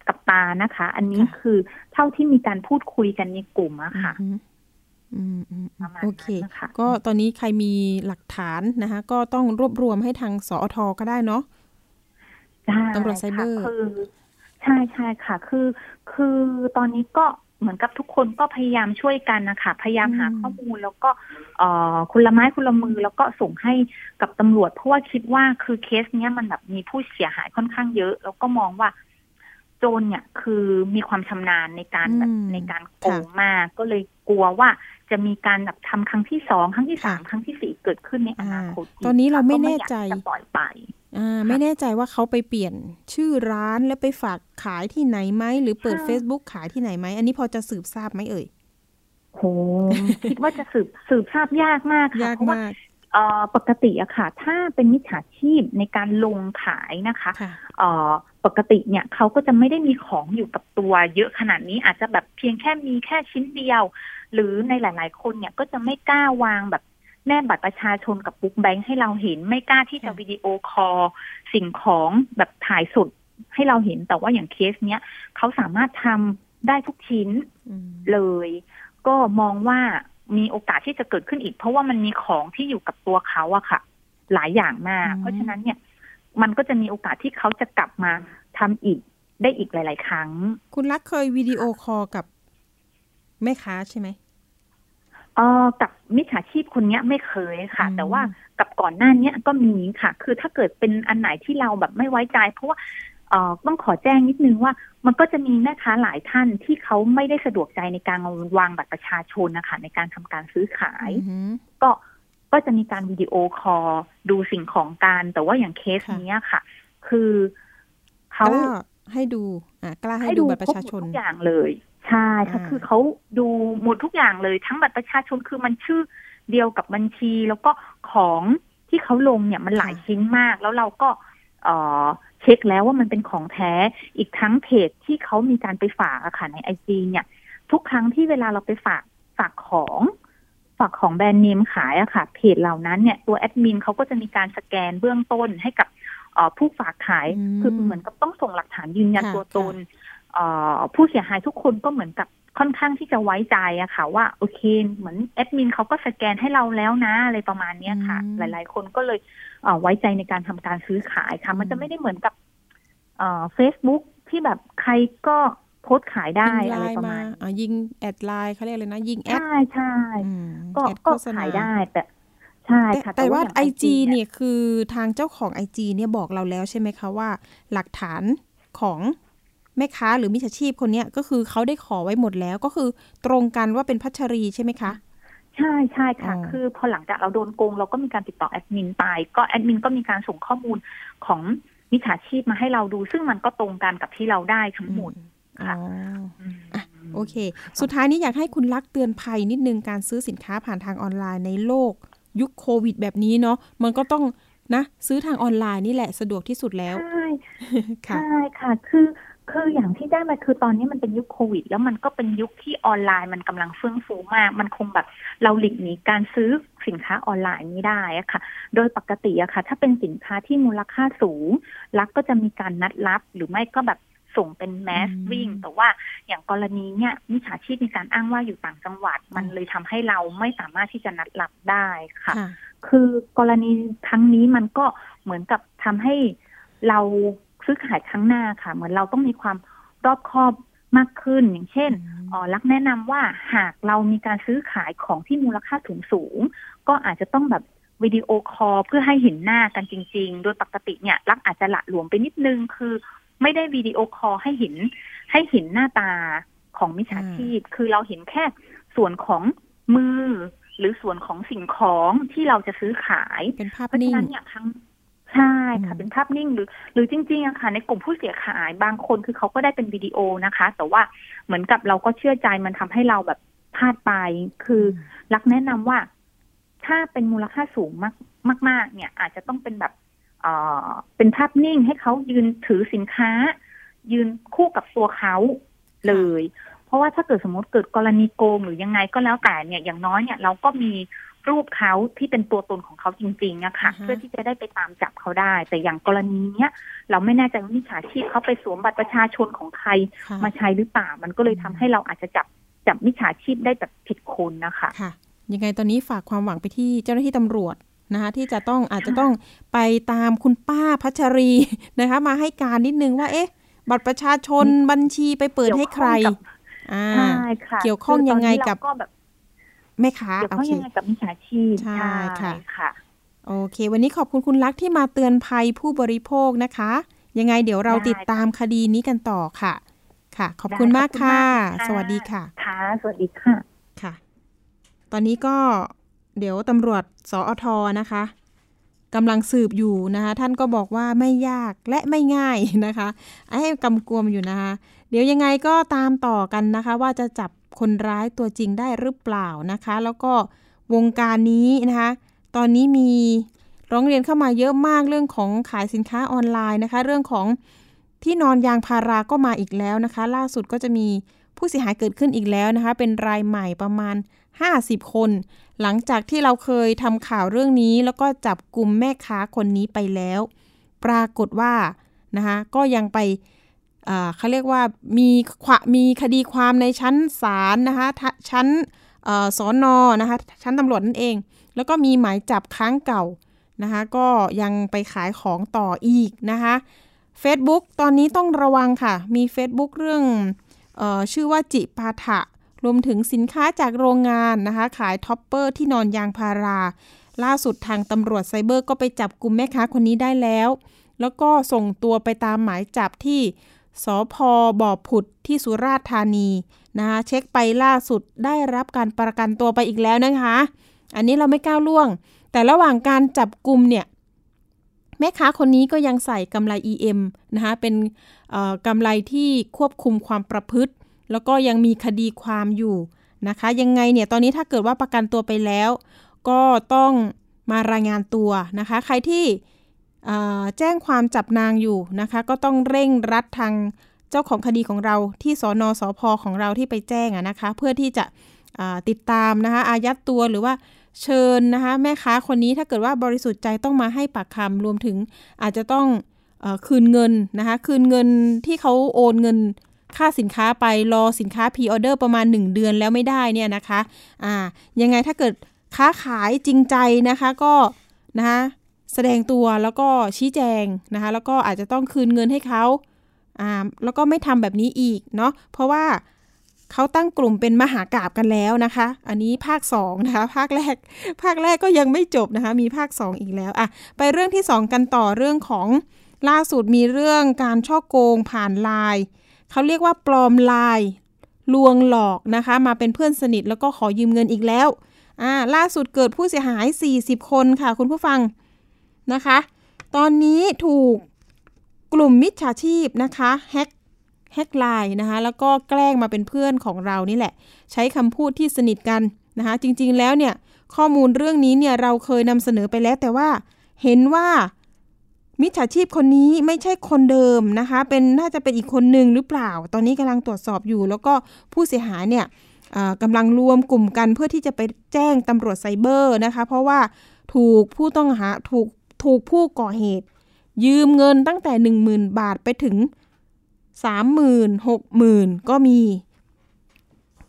กับตานะคะ อันนี้ค่ะคือเท่าที่มีการพูดคุยกันในกลุ่มอะค่ะ โอเคนั้นนะคะก็ตอนนี้ใครมีหลักฐานนะคะ ก็ต้องรวบรวมให้ทางสอทก็ได้เนาะใช่ตำรวจไซเบอร์ค่ะคือใช่ใช่ค่ะ คือคือตอนนี้ก็เหมือนกับทุกคนก็พยายามช่วยกันนะคะพยายามหาข้อมูลแล้วก็เอ่อคุณละไม้คุณละมือแล้วก็ส่งให้กับตำรวจ เพราะว่าคิดว่าคือเคสเนี้ยมันแบบมีผู้เสียหายค่อนข้างเยอะ แล้วก็มองว่าโจรเนี่ยคือมีความชำนาญในการแบบอืมในการโกงมากก็เลยกลัวว่า จะมีการแบบทำครั้งที่สองครั้งที่สามค่ะครั้งที่สี่เกิดขึ้นในอนาคตตอนนี้เราไม่ก็แน่อยากใจจะปล่อยไปอ่าไม่แน่ใจว่าเขาไปเปลี่ยนชื่อร้านแล้วไปฝากขายที่ไหนไหมหรือเปิดค่ะ Facebook ขายที่ไหนไหมอันนี้พอจะสืบทราบไหมเอ่ยโหคิดว่าจะสืบสืบทราบยากมากค่ะยากเพราะว่ามากเอ่อปกติอะค่ะ ถ้าเป็นมิจฉาชีพในการลงขายนะคะค่ะเอ่อปกติเนี่ยเขาก็จะไม่ได้มีของอยู่กับตัวเยอะขนาดนี้อาจจะแบบเพียงแค่มีแค่ชิ้นเดียว หรือในหลาย ๆ คนเนี่ยก็จะไม่กล้าวางแบบแนบบัตรประชาชนกับ book bank ให้เราเห็นไม่กล้าที่จะค่ะวิดีโอคอลสิ่งของแบบถ่ายสดให้เราเห็นแต่ว่าอย่างเคสเนี้ยเขาสามารถทำได้ทุกชิ้นอืมเลย ก็มองว่ามีโอกาสที่จะเกิดขึ้นอีก เพราะว่ามันมีของที่อยู่กับตัวเขาอะค่ะ หลายอย่างมากอืมเพราะฉะนั้นเนี่ย มันก็จะมีโอกาสที่เขาจะกลับมาทำอีกได้อีกหลาย ๆ ครั้ง คุณรักเคยวิดีโอคอลกับ แม่ค้าใช่ไหมเออกับมิจฉาชีพคนเนี้ยไม่เคยค่ะอืมแต่ว่ากับก่อนหน้าเนี้ยก็มีค่ะ คือถ้าเกิดเป็นอันไหนที่เราแบบไม่ไว้ใจ เพราะว่าเออต้องขอแจ้งนิดนึงว่า มันก็จะมีแม่ค้าหลายท่านที่เขาไม่ได้สะดวกใจในการวางบัตรประชาชนนะคะในการทำการซื้อขายอือหือก็ก็จะมีการวิดีโอคอลดูสิ่งของการ แต่ว่าอย่างเคสค่ะเนี้ยค่ะ คือเขากล้าให้ดูอ่ากล้าให้ให้ดูดูบัตรประชาชนคบหมดทุกอย่างเลย ใช่ค่ะอ่าคือเขาดูหมดทุกอย่างเลยทั้งบัตรประชาชนคือมันชื่อเดียวกับบัญชี แล้วก็ของที่เขาลงเนี่ยมันหลายชิ้นมาก แล้วเราก็เอ่อเช็คแล้วว่ามันเป็นของแท้อีกทั้งเพจที่เขามีการไปฝากอะค่ะในไอจีเนี่ย ทุกครั้งที่เวลาเราไปฝากฝากของฝากของแบรนด์เนมขายอะค่ะเพจเหล่านั้นเนี่ยตัวแอดมินเขาก็จะมีการสแกนเบื้องต้นให้กับเอ่อผู้ฝากขายอืมคือเหมือนกับต้องส่งหลักฐานยืนยันค่ะตัวตนเอ่อ ผู้เสียหายทุกคนก็เหมือนกับค่อนข้างที่จะไว้ใจอะค่ะ ว่าโอเค เหมือนแอดมินเขาก็สแกนให้เราแล้วนะ อะไรประมาณเนี้ยค่ะอืมหลาย ๆ คนก็เลยเอ่อไว้ใจในการทำการซื้อขายค่ะ มันจะไม่ได้เหมือนกับเอ่อ Facebook ที่แบบใครก็โพสต์ขายได้ยิงอะไรไลน์ประมามาณอ่ายิง ad ไลน์เขาเรียกอะไรนะ ยิง ad ใช่ใช่อืมก็ ad ก็โฆษณาขายได้แต่ใช่แต่ค่ะแต่ว่าอย่างไอจี IG เนี่ยคือทางเจ้าของไอจีเนี่ยบอกเราแล้วใช่ไหมคะว่า หลักฐานของ แม่ค้าหรือมิจฉาชีพคนเนี้ยก็คือเขาได้ขอไว้หมดแล้วก็คือตรงกันว่าเป็นพัชรีใช่ไหมคะใช่ใช่ค่ะอ๋อคือพอหลังจากเราโดนโกงเราก็มีการติดต่อแอดมินไป ก็แอดมินก็มีการส่งข้อมูลของมิจฉาชีพมาให้เราดู ซึ่งมันก็ตรงกันกับที่เราได้ทั้งหมดอ๋อค่ะออะโอเค สุดท้ายนี้อยากให้คุณลักษณ์เตือนภัยนิดนึงการซื้อสินค้าผ่านทางออนไลน์ในโลก ยุคโควิดแบบนี้เนาะมันก็ต้องนะ ซื้อทางออนไลน์นี่แหละสะดวกที่สุดแล้ว ใช่ค่ะใช่ค่ะ คือ คืออย่างที่ได้มาคือตอนนี้มันเป็นยุคโควิด แล้วมันก็เป็นยุคที่ออนไลน์มันกำลังเฟื่องฟูมาก มันคงแบบเราหลีกหนีการซื้อสินค้าออนไลน์นี้ได้อะค่ะ โดยปกติอะค่ะ ถ้าเป็นสินค้าที่มูลค่าสูงลักก็จะมีการนัดรับหรือไม่ก็แบบส่งเป็นแมสวิ่ง แต่ว่าอย่างกรณีเนี่ยมิจฉาชีพมีการอ้างว่าอยู่ต่างจังหวัด มันเลยทำให้เราไม่สามารถที่จะนัดรับได้ค่ะ คือกรณีครั้งนี้มันก็เหมือนกับทำให้เรา ซื้อขายครั้งหน้าค่ะ เหมือนเราต้องมีความรอบคอบมากขึ้นอย่างเช่นอ๋อรักแนะนำว่าหากเรามีการซื้อขายของที่มูลค่าสูงสูง ก็อาจจะต้องแบบวิดีโอคอลเพื่อให้เห็นหน้ากันจริง ๆ โดยปกติเนี่ย รักอาจจะละหลวมไปนิดนึงคือ ไม่ได้วิดีโอคอลให้เห็น ให้เห็นหน้าตาของมิจฉาชีพ คือเราเห็นแค่ส่วนของมือ หรือส่วนของสิ่งของที่เราจะซื้อขาย เป็นภาพนิ่งเนี่ยทั้ง ใช่ค่ะเป็นภาพนิ่งหรือ หรือจริงๆอะค่ะ ในกลุ่มผู้เสียหายบางคนคือเขาก็ได้เป็นวิดีโอนะคะ แต่ว่าเหมือนกับเราก็เชื่อใจมันทำให้เราแบบพลาดไป คือรักแนะนำว่า ถ้าเป็นมูลค่าสูงมากมากๆเนี่ย อาจจะต้องเป็นแบบเอ่อเป็นภาพนิ่งให้เขายืนถือสินค้า ยืนคู่กับตัวเขาเลย เพราะว่าถ้าเกิดสมมติเกิดกรณีโกงหรือยังไงก็แล้วแต่เนี่ยอย่างน้อยเนี่ยเราก็มี รูปเขาที่เป็นตัวตนของเขาจริงๆอะค่ะ เพื่อที่จะได้ไปตามจับเขาได้ แต่อย่างกรณีเนี้ยเราไม่แน่ใจว่ามิจฉาชีพเขาไปสวมบัตรประชาชนของใครมาใช้หรือเปล่า มันก็เลยทำให้เราอาจจะจับจับมิจฉาชีพได้แบบผิดคนนะคะค่ะ ยังไงตอนนี้ฝากความหวังไปที่เจ้าหน้าที่ตำรวจนะคะที่จะต้องอาจจะต้องไปตามคุณป้าพัชรีนะคะ มาให้การนิดนึงว่า เอ๊ะ บัตรประชาชนบัญชีไปเปิดให้ใครอ่าเกี่ยวข้องยังไงกับแม่ค้าเกี่ยวข้องยังไงกับมิจฉาชีพใช่ค่ะค่ะ โอเค วันนี้ขอบคุณคุณลักษ์ที่มาเตือนภัยผู้บริโภคนะคะ ยังไงเดี๋ยวเราติดตามคดีนี้กันต่อค่ะ ค่ะ ขอบคุณมากค่ะ สวัสดีค่ะ ค่ะ สวัสดีค่ะ ค่ะ ตอนนี้ก็เดี๋ยวตำรวจสอทนะคะกำลังสืบอยู่นะคะ ท่านก็บอกว่าไม่ยากและไม่ง่ายนะคะ ให้กำกวมอยู่นะคะ เดี๋ยวยังไงก็ตามต่อกันนะคะ ว่าจะจับ คนร้ายตัวจริงได้หรือเปล่านะคะ แล้วก็วงการนี้นะคะ ตอนนี้มีร้องเรียนเข้ามาเยอะมากเรื่องของขายสินค้าออนไลน์นะคะ เรื่องของที่นอนยางพาราก็มาอีกแล้วนะคะ ล่าสุดก็จะมีผู้เสียหายเกิดขึ้นอีกแล้วนะคะ เป็นรายใหม่ประมาณ 50 คน หลังจากที่เราเคยทำข่าวเรื่องนี้ แล้วก็จับกลุ่มแม่ค้าคนนี้ไปแล้ว ปรากฏว่านะคะก็ยังไป เขาเรียกว่ามีมีคดีความในชั้นศาลนะคะชั้นสอนอนะคะชั้นตำรวจนั่นเอง แล้วก็มีหมายจับค้างเก่านะคะก็ยังไปขายของต่ออีกนะคะ Facebook ตอนนี้ต้องระวังค่ะ มี Facebook เรื่องออชื่อว่าจิปาถะ รวมถึงสินค้าจากโรงงานนะคะ ขาย topper ที่นอนยางพารา ล่าสุดทางตำรวจไซเบอร์ก็ไปจับกลุ่มแม่ค้าคนนี้ได้แล้ว แล้วก็ส่งตัวไปตามหมายจับที่ สภ.บ่อผุดที่สุราษฎร์ธานีนะคะเช็คไปล่าสุดได้รับการประกันตัวไปอีกแล้วนะคะ อันนี้เราไม่ก้าวล่วง แต่ระหว่างการจับกลุ่มเนี่ยแม่ค้าคนนี้ก็ยังใส่กำไล EM นะคะเป็นกำไรที่ควบคุมความประพฤติ แล้วก็ยังมีคดีความอยู่นะคะ ยังไงเนี่ยตอนนี้ถ้าเกิดว่าประกันตัวไปแล้ว ก็ต้องมารายงานตัวนะคะ ใครที่ แจ้งความจับนางอยู่นะคะ ก็ต้องเร่งรัดทางเจ้าของคดีของเราที่สอนอสอพอของเราที่ไปแจ้งนะคะ เพื่อที่จะติดตามนะคะอายัดตัวหรือว่าเชิญนะคะแม่ค้าคนนี้ถ้าเกิดว่าบริสุทธิ์ใจต้องมาให้ปากคำรวมถึงอาจจะต้องอคืนเงินนะคะคืนเงินที่เขาโอนเงินค่าสินค้าไปรอสินค้าพรีออเดอร์ประมาณ 1 เดือนแล้วไม่ได้เนี่ยนะคะอ่ายังไงถ้าเกิดค้าขายจริงใจนะคะก็นะคะ แสดงตัวแล้วก็ชี้แจงนะคะ แล้วก็อาจจะต้องคืนเงินให้เขาอ่าแล้วก็ไม่ทำแบบนี้อีกเนาะเพราะว่าเขาตั้งกลุ่มเป็นมหากราบกันแล้วนะคะ อันนี้ภาค2นะคะ ภาคแรก ภาคแรกก็ยังไม่จบนะคะ มีภาค 2 อีกแล้วอะไปเรื่องที่ 2 กันต่อเรื่องของล่าสุดมีเรื่องการช่อโกงผ่านไลน์เขาเรียกว่าปลอมไลน์ลวงหลอกนะคะ มาเป็นเพื่อนสนิทแล้วก็ขอยืมเงินอีกแล้วอ่าล่าสุดเกิดผู้เสียหาย 40 คนค่ะ คุณผู้ฟัง นะคะ ตอนนี้ถูกกลุ่มมิจฉาชีพนะคะแฮกแฮกไลน์นะคะแล้วก็แกล้งมาเป็นเพื่อนของเรานี่แหละ ใช้คำพูดที่สนิทกันนะคะจริงๆแล้วเนี่ยข้อมูลเรื่องนี้เนี่ยเราเคยนำเสนอไปแล้วแต่ว่าเห็นว่ามิจฉาชีพคนนี้ไม่ใช่คนเดิมนะคะ เป็นน่าจะเป็นอีกคนหนึ่งหรือเปล่า ตอนนี้กำลังตรวจสอบอยู่ แล้วก็ผู้เสียหายเนี่ยกำลังรวมกลุ่มกันเพื่อที่จะไปแจ้งตำรวจไซเบอร์นะคะ เพราะว่าถูกผู้ต้องหาถูก ถูกผู้ก่อเหตุ ยืมเงินตั้งแต่ 10,000 บาทไปถึงสามหมื่นหกหมื่นก็มี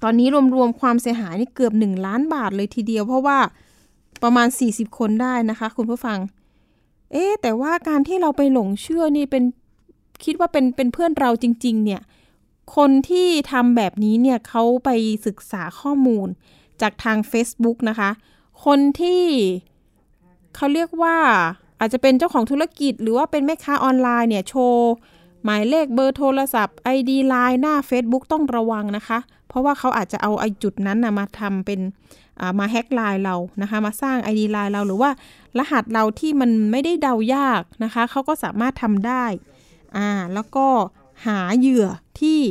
ตอนนี้รวมๆความเสียหายนี่เกือบหนึ่งล้านบาทเลยทีเดียว เพราะว่าประมาณ 40 คนได้นะคะคุณผู้ฟัง เอ๊แต่ว่าการที่เราไปหลงเชื่อนี่เป็นคิดว่าเป็นเป็นเพื่อนเราจริง ๆ เนี่ย คนที่ทำแบบนี้เนี่ยเขาไปศึกษาข้อมูลจากทาง Facebook นะคะ คนที่เขาเรียกว่า อาจจะเป็นเจ้าของธุรกิจ หรือว่าเป็นแม่ค้าออนไลน์เนี่ยโชว์ หมายเลขเบอร์โทรศัพท์ ID ไลน์หน้า Facebook ต้องระวังนะคะ เพราะว่าเขาอาจจะเอาไอจุดนั้นนะมาทำเป็นมาแฮ็กไลน์เรานะคะมาสร้าง ID ไลน์เราหรือว่ารหัสเราที่มันไม่ได้เดายากนะคะเขาก็สามารถทำได้อ่าแล้วก็หาเหยื่อที่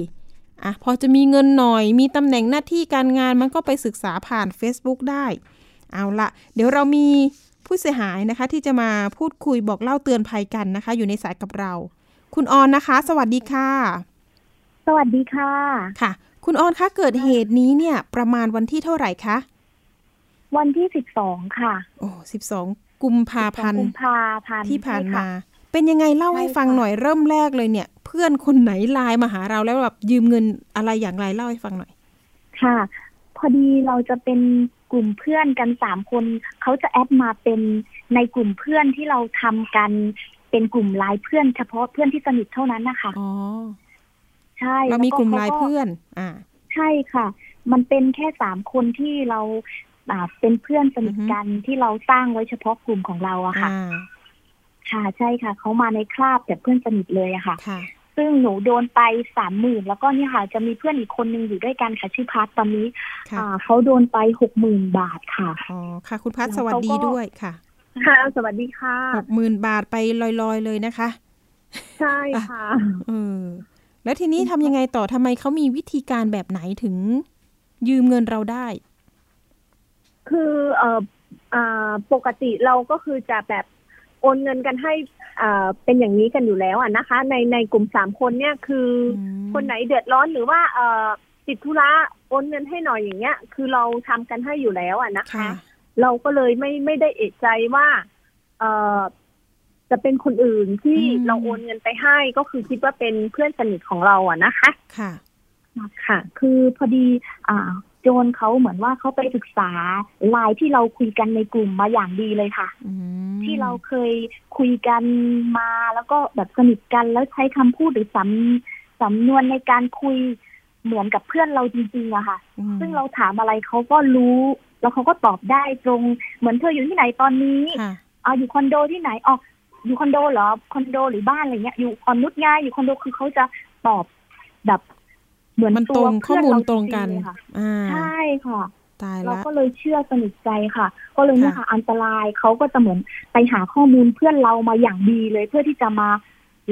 อะพอจะมีเงินหน่อย มีตำแหน่งหน้าที่การงานมันก็ไปศึกษาผ่าน Facebook ได้ เอาละเดี๋ยวเรามี ผู้เสียหายนะคะที่จะมาพูดคุยบอกเล่าเตือนภัยกันนะคะ อยู่ในสายกับเรา คุณออนนะคะ สวัสดีค่ะ สวัสดีค่ะค่ะ คุณออนคะเกิดเหตุนี้เนี่ย ประมาณวันที่เท่าไหร่คะวันที่สิบสองค่ะ โอ้สิบสองกุมภาพันธ์กุมภาพันธ์ที่ผ่านใช่มาค่ะเป็นยังไงเล่าให้ใช่ฟังค่ะหน่อยเริ่มแรกเลยเนี่ย เพื่อนคนไหนไลน์มาหาเราแล้วแบบยืมเงินอะไรอย่างไรเล่าให้ฟังหน่อย ค่ะ พอดีเราจะเป็น กลุ่มเพื่อนกันสามคนเขาจะแอดมาเป็นในกลุ่มเพื่อนที่เราทำกันเป็นกลุ่มไลน์เพื่อนเฉพาะเพื่อนที่สนิทเท่านั้นนะคะอ๋อใช่เรามีแวกลุ่มไลน์ขาเพื่อน อ่า ใช่ค่ะ มันเป็นแค่สามคนที่เราอ่าเป็นเพื่อนสนิทอือฮึกันที่เราสร้างไว้เฉพาะกลุ่มของเราอะค่ะอ่าค่ะใช่ค่ะเขามาในคราบแบบเพื่อนสนิทเลยอะค่ะค่ะ ซึ่งหนูโดนไปสามหมื่นแล้วก็เนี่ยค่ะจะมีเพื่อนอีกคนนึงอยู่ด้วยกันค่ะชื่อพัทตอนนี้ค่ะอ่าเขาโดนไปหกหมื่นบาทค่ะอ๋อค่ะ คุณพัฒแล้วสวัสดีเขาก็ด้วยค่ะ ค่ะ สวัสดีค่ะหกหมื่นบาทไปลอยๆเลยนะคะ ใช่ค่ะเออแล้วทีนี้ทำยังไงต่อทำไมเขามีวิธีการแบบไหนถึงยืมเงินเราได้ คือเอ่ออ่าปกติเราก็คือจะแบบ โอนเงินกันให้อ่าเป็นอย่างนี้กันอยู่แล้วอะนะคะ ในในกลุ่มสามคนเนี่ยคืออมคนไหนเดือดร้อนหรือว่าเอ่อติดธุระโอนเงินให้หน่อยอย่างเงี้ย คือเราทำกันให้อยู่แล้วอะนะคะค่ะเราก็เลยไม่ไม่ได้เอะใจว่า เอ่อจะเป็นคนอื่นที่อืมเราโอนเงินไปให้ก็คือคิดว่าเป็นเพื่อนสนิทของเราอะนะคะ ค่ะค่ะ คือพอดี อ่า โจรเขาเหมือนว่าเขาไปศึกษาไลน์ที่เราคุยกันในกลุ่มมาอย่างดีเลยค่ะอืมที่เราเคยคุยกันมาแล้วก็แบบสนิทกันแล้วใช้คำพูดหรือสำสำนวนในการคุยเหมือนกับเพื่อนเราจริงๆอะค่ะอืมซึ่งเราถามอะไรเขาก็รู้ แล้วเขาก็ตอบได้ตรง เหมือนเธออยู่ที่ไหนตอนนี้ค่ะอ่าอยู่คอนโดที่ไหนออกอยู่คอนโดเหรอคอนโดหรือบ้านอะไรเงี้ยอยู่ออนนุชง่ายอยู่คอนโดคือเขาจะตอบแบบ เหมือนมันตตัรวงข้อเพื่อนมูลเราตรงกันจๆเลยค่ะอ่าใช่ค่ะตายเราละก็เลยเชื่อสนิทใจค่ะ ก็เลยเนี่ยค่ะค่ะ อันตรายเขาก็จะเหมือนไปหาข้อมูลเพื่อนเรามาอย่างดีเลยเพื่อที่จะมา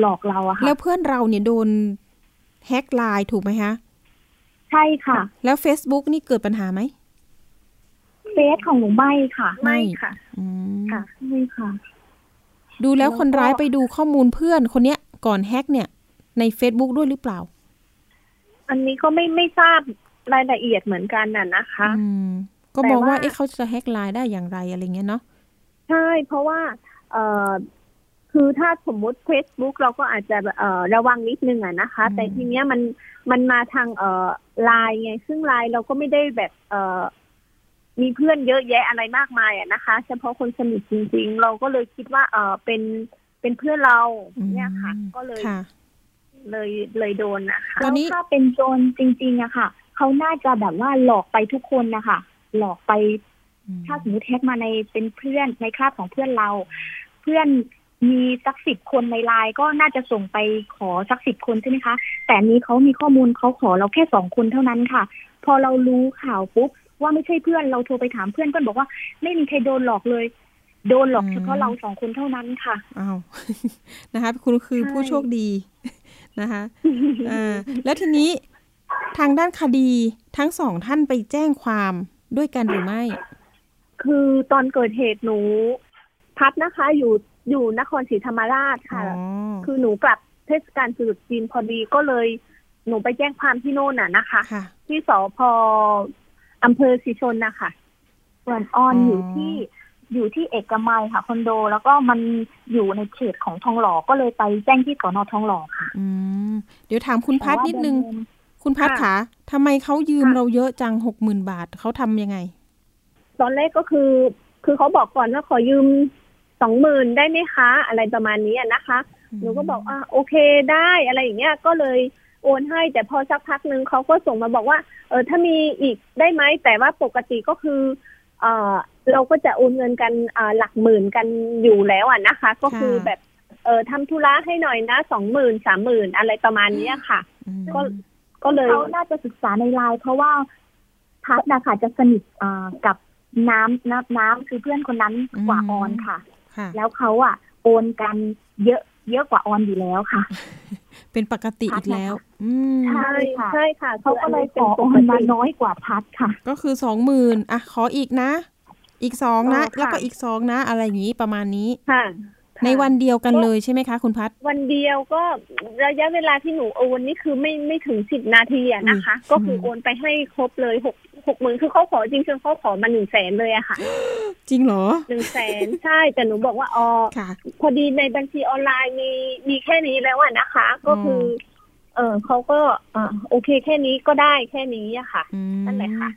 หลอกเราอะค่ะ แล้วเพื่อนเราเนี่ยโดนแฮ็กไลน์ถูกไหมคะใช่ค่ะ แล้ว Facebook นี่เกิดปัญหาไหมเฟซของหนูไม่ค่ะ ไม่ไม่ค่ะอืมค่ะไม่ค่ะ ดูแล้วแล้วก็คนร้ายไปดูข้อมูลเพื่อนคนเนี้ยก่อนแฮ็กเนี่ย ใน Facebook ด้วยหรือเปล่า อันนี้ก็ไม่ไม่ทราบรายละเอียดเหมือนกันน่ะนะคะอืมก็แต่มองว่าว่าเอ๊ะเขาจะแฮ็กไลน์ได้อย่างไรอะไรเงี้ยเนาะใช่เพราะว่าเอ่อคือถ้าสมมุติ Facebook เราก็อาจจะเอ่อระวังนิดนึงอะนะคะอืมแต่ทีเนี้ยมันมันมาทางเอ่อไลน์ไง ซึ่งไลน์เราก็ไม่ได้แบบเอ่อมีเพื่อนเยอะแยะอะไรมากมายอะนะคะ เฉพาะคนสนิทจริง ๆ เราก็เลยคิดว่าเออเป็นเป็นเพื่อนเราอืมเนี่ยค่ะ ก็เลยค่ะ เลยเลยโดนนะคะตอนนี้แล้วถ้าเป็นโจรจริงๆอะค่ะเขาน่าจะแบบว่าหลอกไปทุกคนนะคะหลอกไปอืมถ้าสมมติแท็กมาในเป็นเพื่อนในคราบของเพื่อนเรา เพื่อนมีสักสิบคนในไลน์ก็น่าจะส่งไปขอสักสิบคนใช่ไหมคะ แต่อันนี้เขามีข้อมูลเขาขอเราแค่สองคนเท่านั้นค่ะ พอเรารู้ข่าวปุ๊บว่าไม่ใช่เพื่อนเราโทรไปถามเพื่อนเพื่อนบอกว่า ไม่มีใครโดนหลอกเลย โดนหลอกเฉพาะเราสองคนเท่านั้นค่ะอ้าวนะคะ คุณคือใช่ผู้โชคดี นะคะอ่าแล้วทีนี้ทางด้านคดีทั้งสองท่านไปแจ้งความด้วยกันหรือไม่ คือตอนเกิดเหตุหนู พัดนะคะ อยู่อยู่นครศรีธรรมราชอ๋ค่ะอคือหนูกลับเทศกาลตรุษจีนพอดีก็เลย หนูไปแจ้งความที่โน่นน่ะนะคะค่ะที่สพอำเภอศรีชนนะคะส่วนออนอ๋อออยู่ที่ อยู่ที่เอกมัยค่ะคอนโด แล้วก็มันอยู่ในเขตของทองหล่อก็เลยไปแจ้งที่สอนอทองหล่อค่ะ อืมเดี๋ยวถามคุณพัฒแต่ว่านิดนึงเดิมคุณพัฒค่ะขาทำไมเขายืมค่ะเราเยอะจังหกหมื่นบาทเขาทำยังไง ตอนแรกก็คือ คือเขาบอกก่อนว่าขอยืมสองหมื่นได้ไหมคะ อะไรประมาณนี้อะนะคะหนูก็บอกอะโอเคได้อะไรอย่างเงี้ยก็เลยโอนให้แต่พอสักพักหนึ่งเขาก็ส่งมาบอกว่า เออถ้ามีอีกได้ไหมแต่ว่าปกติก็คือเออ เราก็จะโอนเงินกันอ่าหลักหมื่นกันอยู่แล้วอะนะคะ ก็คือแบบเออทำธุระให้หน่อยนะสองหมื่นสามหมื่นอะไรประมาณเนี้ยค่ะอืมก็ก็เลยเขาน่าจะศึกษาในไลน์เพราะว่าพัดนะคะจะสนิทอ่ากับน้ำน้ำน้ำคือเพื่อนคนนั้นกว่าออนค่ะค่ะ แล้วเขาอะ โอนกันเยอะเยอะกว่าออนอยู่แล้วค่ะ เป็นปกติอีกแล้วอืมใช่ใช่ใช่ค่ะ เขาก็เลยขออปอกนติมาน้อยกว่าพัดค่ะ ก็คือสองหมื่นอะขออีกนะ อีกสองนะเออค่ะแล้วก็อีกสองนะ อะไรอย่างนี้ประมาณนี้ค่ะในวันเดียวกันเลยใช่ไหมคะ คุณพัฒวันเดียวก็ระยะเวลาที่หนูโอนนี่คือไม่ไม่ถึงสิบนาทีอะนะคะอืมก็คือโอนไปให้ครบเลยหกหกหมื่นคือเขาขอจริงๆเขาขอมาหนึ่งแสนเลยอะค่ะ จริงเหรอหนึ่งแสนใช่แต่หนูบอกว่าอ๋อค่ะพอดีในบัญชีออนไลน์มีมีแค่นี้แล้วอะนะคะ ก็คือ เออเขาก็อ่าโอเคแค่นี้ก็ได้แค่นี้อะค่ะอืมนั่นแหละค่ะ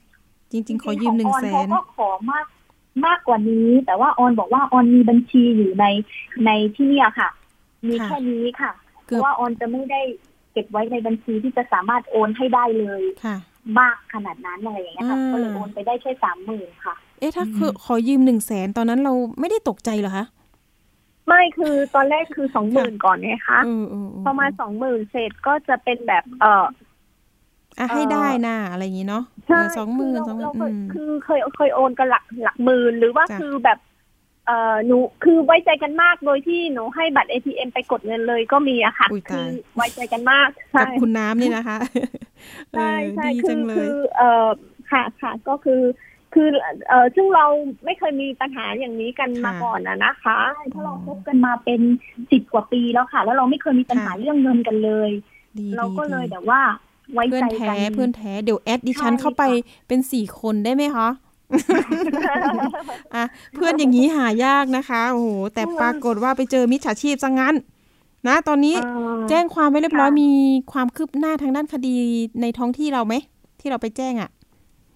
จริง ๆ ขอยืมหนึ่งแสเขานก็ขอมาก มากกว่านี้ แต่ว่าออนบอกว่าออนมีบัญชีอยู่ในในที่เนี่ยค่ะ มีค่ะแค่นี้ค่ะเพเกือบราะว่าออนจะไม่ได้เก็บไว้ในบัญชีที่จะสามารถโอนให้ได้เลยค่ะ มากขนาดนั้นอะไรอย่างเงี้ยค่ะอ่าก็เลยโอนไปได้แค่สามหมื่นค่ะ เอ๊ะถ้าคือขอยืมหนึ่งแสนตอนนั้นเราไม่ได้ตกใจเหรอคะไม่คือตอนแรกคือสองหมื่นก่อนไงคะเออเออเออพอมาสองหมื่นเสร็จก็จะเป็นแบบเออ อะให้ได้นะอะไรอย่างนี้เนาะใช่สองหมื่นสองหมื่เรานเคอืยมคือเคยเคยโอนกันหลักหลักหมื่นหรือว่าจ้ะคือแบบเอ่อหนูคือไว้ใจกันมากโดยที่หนูให้บัตร ATM ไปกดเงินเลยก็มีอะค่ะอุ๊ยคืตายไว้ใจกันมากใช่กับคุณน้ำนี่นะคะใช่ใช่เออดีคืจัองเลคืยอเอ่อค่ะค่ะก็คือ คือเอ่อซึ่งเราไม่เคยมีปัญหาอย่างนี้กันมาค่ะก่อนอะนะคะใช่เพราะเราคบกันมาเป็นสิบกว่าปีแล้วค่ะ แล้วเราไม่เคยมีปัญหาค่ะเรื่องเงินกันเลยดีเราก็ดีเลยดีแบบว่า ไว้เพื่อใจนกัแท้นเพื่อนแท้เดี๋ยวแอดดิฉันใช่เข้าไปเป็นสี่คนได้ไหมคะอะเพื่อนอย่างนี้หายากนะคะโอ้โหแต่ปรากฏว่าไปเจอมิจฉาชีพซะงั้น นะ ตอนนี้เอ่อแจ้งความไว้เรียบร้อยค่ะมีความคืบหน้าทางด้านคดีในท้องที่เราไหมที่เราไปแจ้งอะ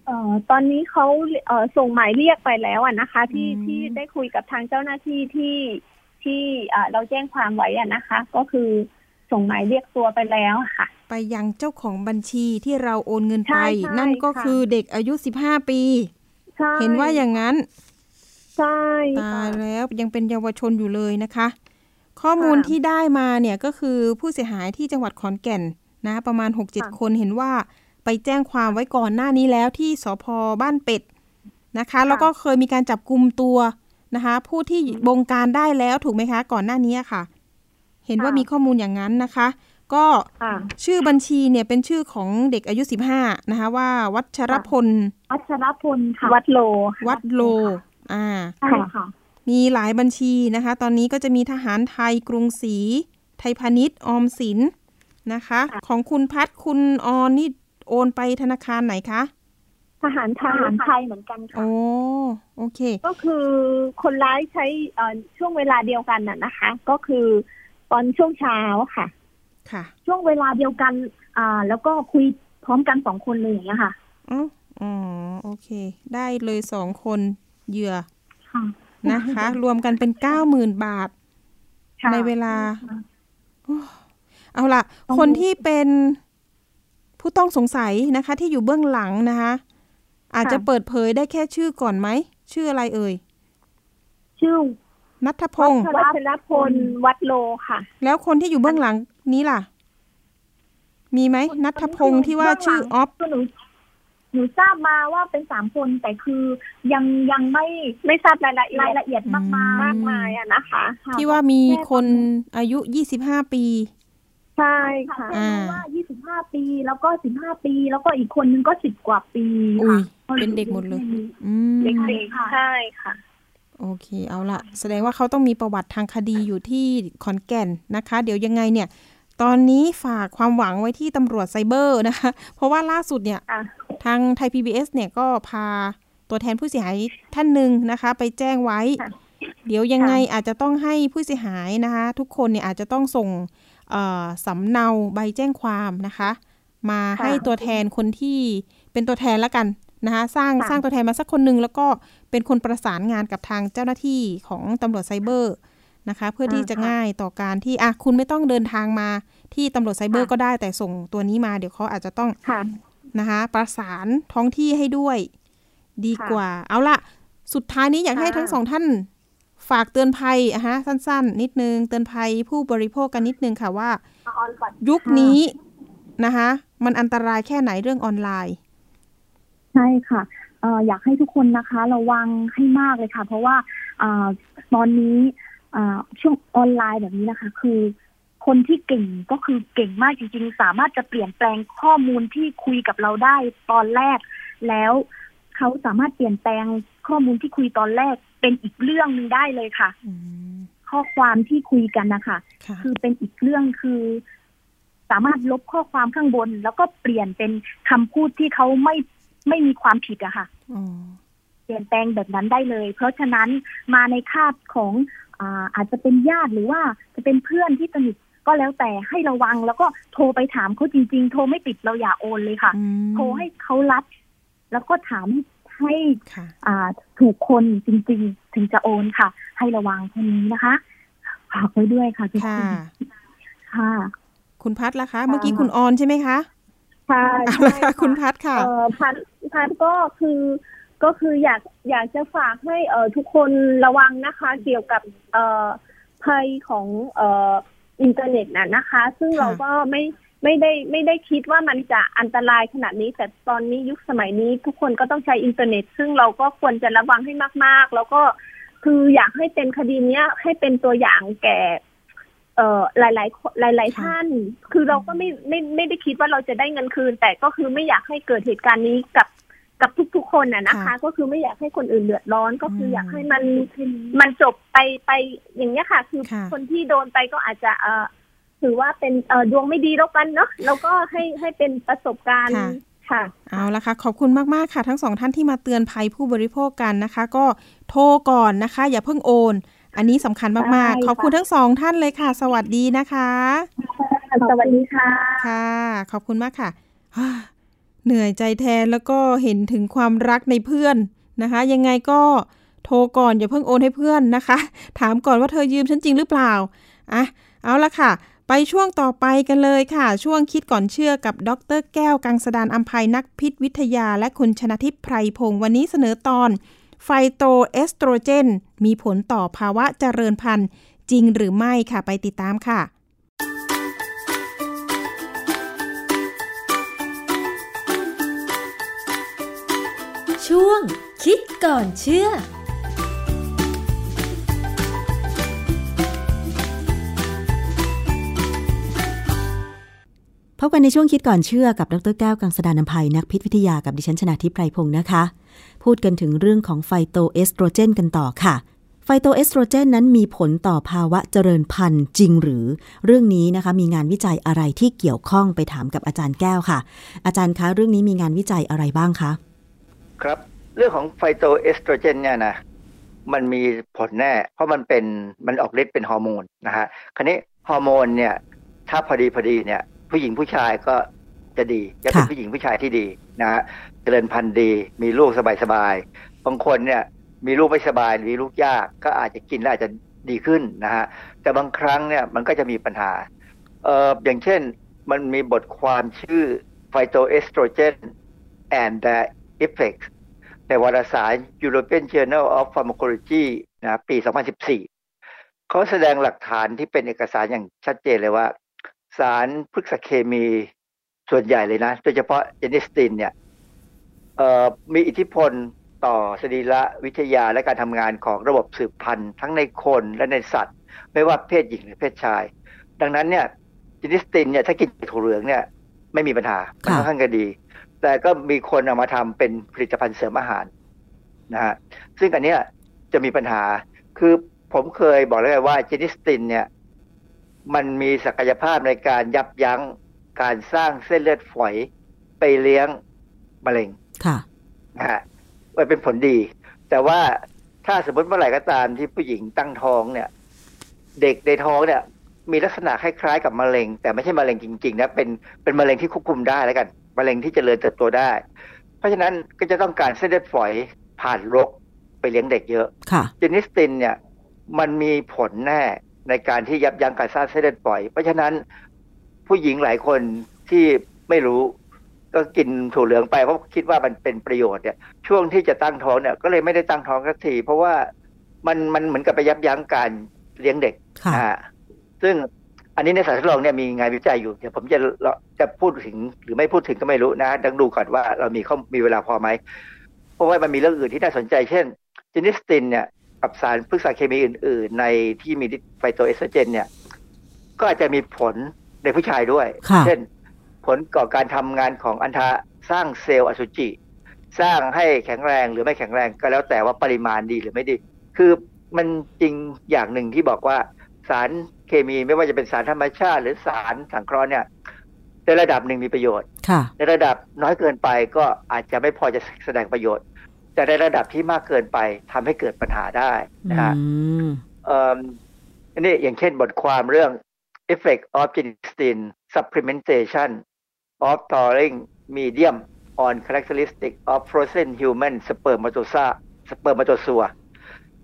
เอ่อตอนนี้เขาเอ่อส่งหมายเรียกไปแล้วอะนะคะ ที่อืมที่ได้คุยกับทางเจ้าหน้าที่ที่ที่เอ่อเราแจ้งความไว้อะนะคะ ก็คือ ส่งหมายเรียกตัวไปแล้วค่ะ ไปยังเจ้าของบัญชีที่เราโอนเงินใช่ไปใช่นั่นก็ค่ะ คือเด็กอายุสิบห้าปี ใช่เห็นว่าอย่างนั้น ใช่ตาค่ะ ยแล้วยังเป็นเยาวชนอยู่เลยนะคะ ข้อมูลค่ะ ที่ได้มาเนี่ยก็คือผู้เสียหายที่จังหวัดขอนแก่นนะ ประมาณค่ะ6-7 คนเห็นว่าไปแจ้งความไว้ก่อนหน้านี้แล้วที่สพบ้านเป็ดนะคะ แล้วก็เคยมีการจับกลุ่มตัวนะคะ ผู้ที่บงการได้แล้วถูกไหมคะ ก่อนหน้านี้ค่ะ เห็นว่ามีข้อมูลอย่างนั้นนะคะ ก็ค่ะชื่อบัญชีเนี่ยเป็นชื่อของเด็กอายุ15นะคะ ว่า วัชรพล วัชรพลค่ะ วัดโล วัดโล อ่าใช่ค่ะ มีหลายบัญชีนะคะ ตอนนี้ก็จะมีทหารไทยกรุงศรีไทยพาณิชย์ออมสินนะคะ ของคุณพัดคุณออนนี่โอนไปธนาคารไหนคะทหารไททยหารค่ะไทยเหมือนกันค่ะ โอ้โอเค ก็คือคนร้ายใช้เอ่อช่วงเวลาเดียวกันน่ะนะคะ ก็คือ ตอนช่วงเช้าค่ะ ค่ะ ช่วงเวลาเดียวกัน อ่า แล้วก็คุยพร้อมกันสองคนเลยอย่างเงี้ยค่ะอ๋ออ๋อโอเค ได้เลยสองคนเหยื่อค่ะนะคะ รวมกันเป็นเก้าหมื่นบาทค่ะในเวลาโอ้เอาล่ะ คนที่เป็นผู้ต้องสงสัยนะคะ ที่อยู่เบื้องหลังนะคะ อาจจะเปิดเผยได้แค่ชื่อก่อนไหม ชื่ออะไรเอ่ย ชื่อ นัทพงศ์วัชรพลวัดโลค่ะ แล้วคนที่อยู่เบื้องหลังนี้ล่ะ มีไหมนัทพงศ์ที่ว่าชื่อออฟคือหนูหนูทราบมาว่าเป็นสามคนแต่คือยังยังไม่ไม่ทราบรายละเอียรายดละเอียดมากอืมามมากมายอะนะคะค่ะที่ว่ามีคนอายุยี่สิบห้าปี ใช่ค่ะค่ะแค่รู้ว่ายี่สิบห้าปีแล้วก็สิบห้าปี แล้วก็อีกคนนึงก็สิบกว่าปีอุ้ยค่ะเป็นเด็กหมดเลยอืมเด็กๆใช่ค่ะ โอเค เอาละแสดงว่าเขาต้องมีประวัติทางคดีอยู่ที่ขอนแก่นนะคะ เดี๋ยวยังไงเนี่ย ตอนนี้ฝากความหวังไว้ที่ตำรวจไซเบอร์นะคะ เพราะว่าล่าสุดเนี่ยอะทางไทย PBS เนี่ยก็พาตัวแทนผู้เสียหายท่านหนึ่งนะคะ ไปแจ้งไว้ค่ะเดี๋ยวยังไงอาจจะต้องให้ผู้เสียหายนะคะ ทุกคนเนี่ยอาจจะต้องส่งเอ่อสำเนาใบแจ้งความนะคะ มาให้ตัวแทนคนที่เป็นตัวแทนแล้วกัน นะคะสร้างค่ะสร้างตัวแทนมาสักคนหนึ่งแล้วก็เป็นคนประสานงานกับทางเจ้าหน้าที่ของตำรวจไซเบอร์นะคะ เพื่อที่จะง่ายต่อการที่อะคุณไม่ต้องเดินทางมาที่ตำรวจไซเบอร์ก็ได้แต่ส่งตัวนี้มาเดี๋ยวเขาอาจจะต้องค่ะนะคะประสานท้องที่ให้ด้วย ดีค่ะกว่า เอาละสุดท้ายนี้อยากให้ค่ะทั้งสองท่านฝากเตือนภัยอะฮะสั้น ๆ นิดนึงเตือนภัยผู้บริโภคกันนิดนึงค่ะว่าเอาออนก่อนยุคนี้นะคะมันอันตรายแค่ไหนเรื่องออนไลน์ใช่ค่ะเอ่ออยากให้ทุกคนนะคะระวังให้มากเลยค่ะ เพราะว่าอาตอนนี้อ่าช่วงออนไลน์แบบนี้นะคะ คือคนที่เก่งก็คือเก่งมากจริง ๆ สามารถจะเปลี่ยนแปลงข้อมูลที่คุยกับเราได้ตอนแรก แล้วเขาสามารถเปลี่ยนแปลงข้อมูลที่คุยตอนแรก เป็นอีกเรื่องหนึ่งได้เลยค่ะอืมข้อความที่คุยกันนะคะค่ะคือเป็นอีกเรื่องคือสามารถลบข้อความข้างบน แล้วก็เปลี่ยนเป็นคำพูดที่เขาไม่ ไม่มีความผิดอะค่ะอ๋อเปลี่ยนแปลงแบบนั้นได้เลย เพราะฉะนั้นมาในคาบของอาอาจจะเป็นญาติหรือว่าจะเป็นเพื่อนที่สนิทก็แล้วแต่ให้ระวังแล้วก็โทรไปถามเขาจริง ๆ โทรไม่ติดเราอย่าโอนเลยค่ะอืมโทรให้เขารับ แล้วก็ถามให้ค่ะอ่าถูกคนจริง ๆ ถึงจะโอนค่ะ ให้ระวังคนนี้นะคะฝากไว้ด้วยค่ะทุกคค่ะนค่ะ คุณพัดล่ะคะ เมื่อกี้คุณออนใช่ไหมคะ ค่ะเอาละค่ะคุณพัดค่ะเอ่อพัดพัดก็คือก็คืออยากอยากจะฝากให้เอ่อทุกคนระวังนะคะ เกี่ยวกับเอ่อภัยของเอ่ออินเทอร์เน็ตน่ะนะคะ ซึ่งค่ะเราก็ไม่ไม่ได้ไม่ได้คิดว่ามันจะอันตรายขนาดนี้ แต่ตอนนี้ยุคสมัยนี้ทุกคนก็ต้องใช้อินเทอร์เน็ต ซึ่งเราก็ควรจะระวังให้มาก ๆ แล้วก็คืออยากให้เป็นคดีเนี้ยให้เป็นตัวอย่างแก่ เอ่อหลายๆคนหลายๆค่ะท่าน คือเราก็ไม่ไม่ไม่ได้คิดว่าเราจะได้เงินคืน แต่ก็คือไม่อยากให้เกิดเหตุการณ์นี้กับกับทุกๆคนน่ะนะคะค่ะก็คือไม่อยากให้คนอื่นเดือดร้อนก็คืออมอยากให้มันมันจบไปไปอย่างเงี้ยค่ะ คือค่ะคนที่โดนไปก็อาจจะเอ่อถือว่าเป็นเอ่อดวงไม่ดีแล้วกันเนาะแล้วก็ให้ให้เป็นประสบการณ์ค่ะค่ะเอาละค่ะ ขอบคุณมาก ๆ ค่ะ ทั้งสองท่านที่มาเตือนภัยผู้บริโภคกันนะคะ ก็โทรก่อนนะคะ อย่าเพิ่งโอน อันนี้สำคัญมากได้ๆขอบคุณค่ะทั้งสองท่านเลยค่ะ สวัสดีนะคะ สวัสดีค่ะ ค่ะ ขอบคุณมากค่ะฮ่าเหนื่อยใจแทนแล้วก็เห็นถึงความรักในเพื่อนนะคะ ยังไงก็โทรก่อนอย่าเพิ่งโอนให้เพื่อนนะคะ ถามก่อนว่าเธอยืมฉันจริงหรือเปล่าอะเอาละค่ะ ไปช่วงต่อไปกันเลยค่ะ ช่วงคิดก่อนเชื่อกับดรแก้วกังสดานอัมภัยนักพิษวิทยา และคุณชนะทิพย์ไพรพงศ์วันนี้เสนอตอน ไฟโตเอสโตรเจน มีผลต่อภาวะเจริญพันธุ์ จริงหรือไม่ค่ะไปติดตามค่ะ ช่วงคิดก่อนเชื่อ บกันในช่วงคิดก่อนเชื่อกับดรแก้วกังสดานนภัยนักพิษวิทยากับดิฉันชนาทิพไพรพงศ์นะคะ พูดกันถึงเรื่องของไฟโตเอสโตรเจนกันต่อค่ะ ไฟโตเอสโตรเจนนั้นมีผลต่อภาวะเจริญพันธุ์จริงหรือ เรื่องนี้นะคะมีงานวิจัยอะไรที่เกี่ยวข้องไปถามกับอาจารย์แก้วค่ะ อาจารย์คะเรื่องนี้มีงานวิจัยอะไรบ้างคะครับเรื่องของไฟโตเอสโตรเจนเนี่ยนะมันมีผลแน่ เพราะมันเป็นมันออกฤทธิ์เป็นฮอร์โมนนะฮะ คราวนี้ฮอร์โมนเนี่ยถ้าพอดีพอดีเนี่ย ผู้หญิงผู้ชายก็จะดี จะเป็นค่ะผู้หญิงผู้ชายที่ดีนะฮะเจริญพันธุ์ดี มีลูกสบายๆบางคนเนี่ยมีลูกไม่สบายหรือมีลูกยากก็อาจจะกินแล้วอาจจะดีขึ้นนะฮะแต่บางครั้งเนี่ยมันก็จะมีปัญหาเอ่ออย่างเช่นมันมีบทความชื่อ Phytoestrogen and their Effects ในวารสาร European Journal of Pharmacology นะปี 2014 เขาแสดงหลักฐานที่เป็นเอกสารอย่างชัดเจนเลยว่า สารพฤกษเคมีส่วนใหญ่เลยนะ โดยเฉพาะเจนิสตินเนี่ยเอ่อมีอิทธิพลต่อสรีระวิทยาและการทำงานของระบบสืบพันธุ์ทั้งในคนและในสัตว์ ไม่ว่าเพศหญิงหรือเพศชาย ดังนั้นเนี่ยเจนิสตินเนี่ยถ้ากินถั่วเหลืองเนี่ยไม่มีปัญหามันค่ะค่อนข้างจะดี แต่ก็มีคนเอามาทำเป็นผลิตภัณฑ์เสริมอาหารนะฮะซึ่งอันเนี้ยจะมีปัญหาคือผมเคยบอกแล้วไงว่าเจนิสตินเนี่ย มันมีศักยภาพในการยับยั้งการสร้างเส้นเลือดฝอยไปเลี้ยงมะเร็ง ค่ะนะฮะมันเป็นผลดี แต่ว่าถ้าสมมติเมื่อไหร่ก็ตามที่ผู้หญิงตั้งท้องเนี่ย เด็กในท้องเนี่ย มีลักษณะคล้ายๆกับมะเร็ง แต่ไม่ใช่มะเร็งจริงๆนะเป็นเป็นมะเร็งที่ควบคุมได้แล้วกันมะเร็งที่จเจริญเติบโตได้ เพราะฉะนั้นก็จะต้องการเส้นเลือดฝอยผ่านรกไปเลี้ยงเด็กเยอะค่ะเจนิสตินเนี่ย มันมีผลแน่ ในการที่ยับยั้งการสร้างเส้นเลือดฝอย เพราะฉะนั้นผู้หญิงหลายคนที่ไม่รู้ก็กินถั่วเหลืองไปเพราะคิดว่ามันเป็นประโยชน์เนี่ยช่วงที่จะตั้งท้องเนี่ยก็เลยไม่ได้ตั้งท้องสักทีเพราะว่ามันมันเหมือนกับไปยับยั้งการเลี้ยงเด็กค่ะนะฮะซึ่งอันนี้ในสัตว์ทดลองเนี่ยมีงานวิจัยอยู่เดี๋ยวผมจะจะพูดถึงหรือไม่พูดถึงก็ไม่รู้นะต้องดูก่อนว่าเรามีข้อมีเวลาพอไหมเพราะว่ามันมีเรื่องอื่นที่น่าสนใจเช่น genistein เนี่ย กับสารพฤกษเคมีอื่น ๆ ในที่มีฤทธิ์ไฟโตเอสโตรเจน เนี่ย ก็อาจจะมีผลในผู้ชายด้วยค่ะเช่น ผลก่อการทำงานของอัณฑะสร้างเซลล์อสุจิ สร้างให้แข็งแรงหรือไม่แข็งแรงก็แล้วแต่ว่าปริมาณดีหรือไม่ดี คือมันจริงอย่างหนึ่งที่บอกว่าสารเคมีไม่ว่าจะเป็นสารธรรมชาติ หรือสารสังเคราะห์เนี่ยในระดับหนึ่งมีประโยชน์ค่ะในระดับน้อยเกินไปก็อาจจะไม่พอจะแสดงประโยชน์ แต่ในระดับที่มากเกินไปทำให้เกิดปัญหาได้นะฮะอืมเอิ่มอันนี้อย่างเช่นบทความเรื่อง effect of genistein supplementation of thawing medium on characteristic of frozen human spermatozoa spermatozoa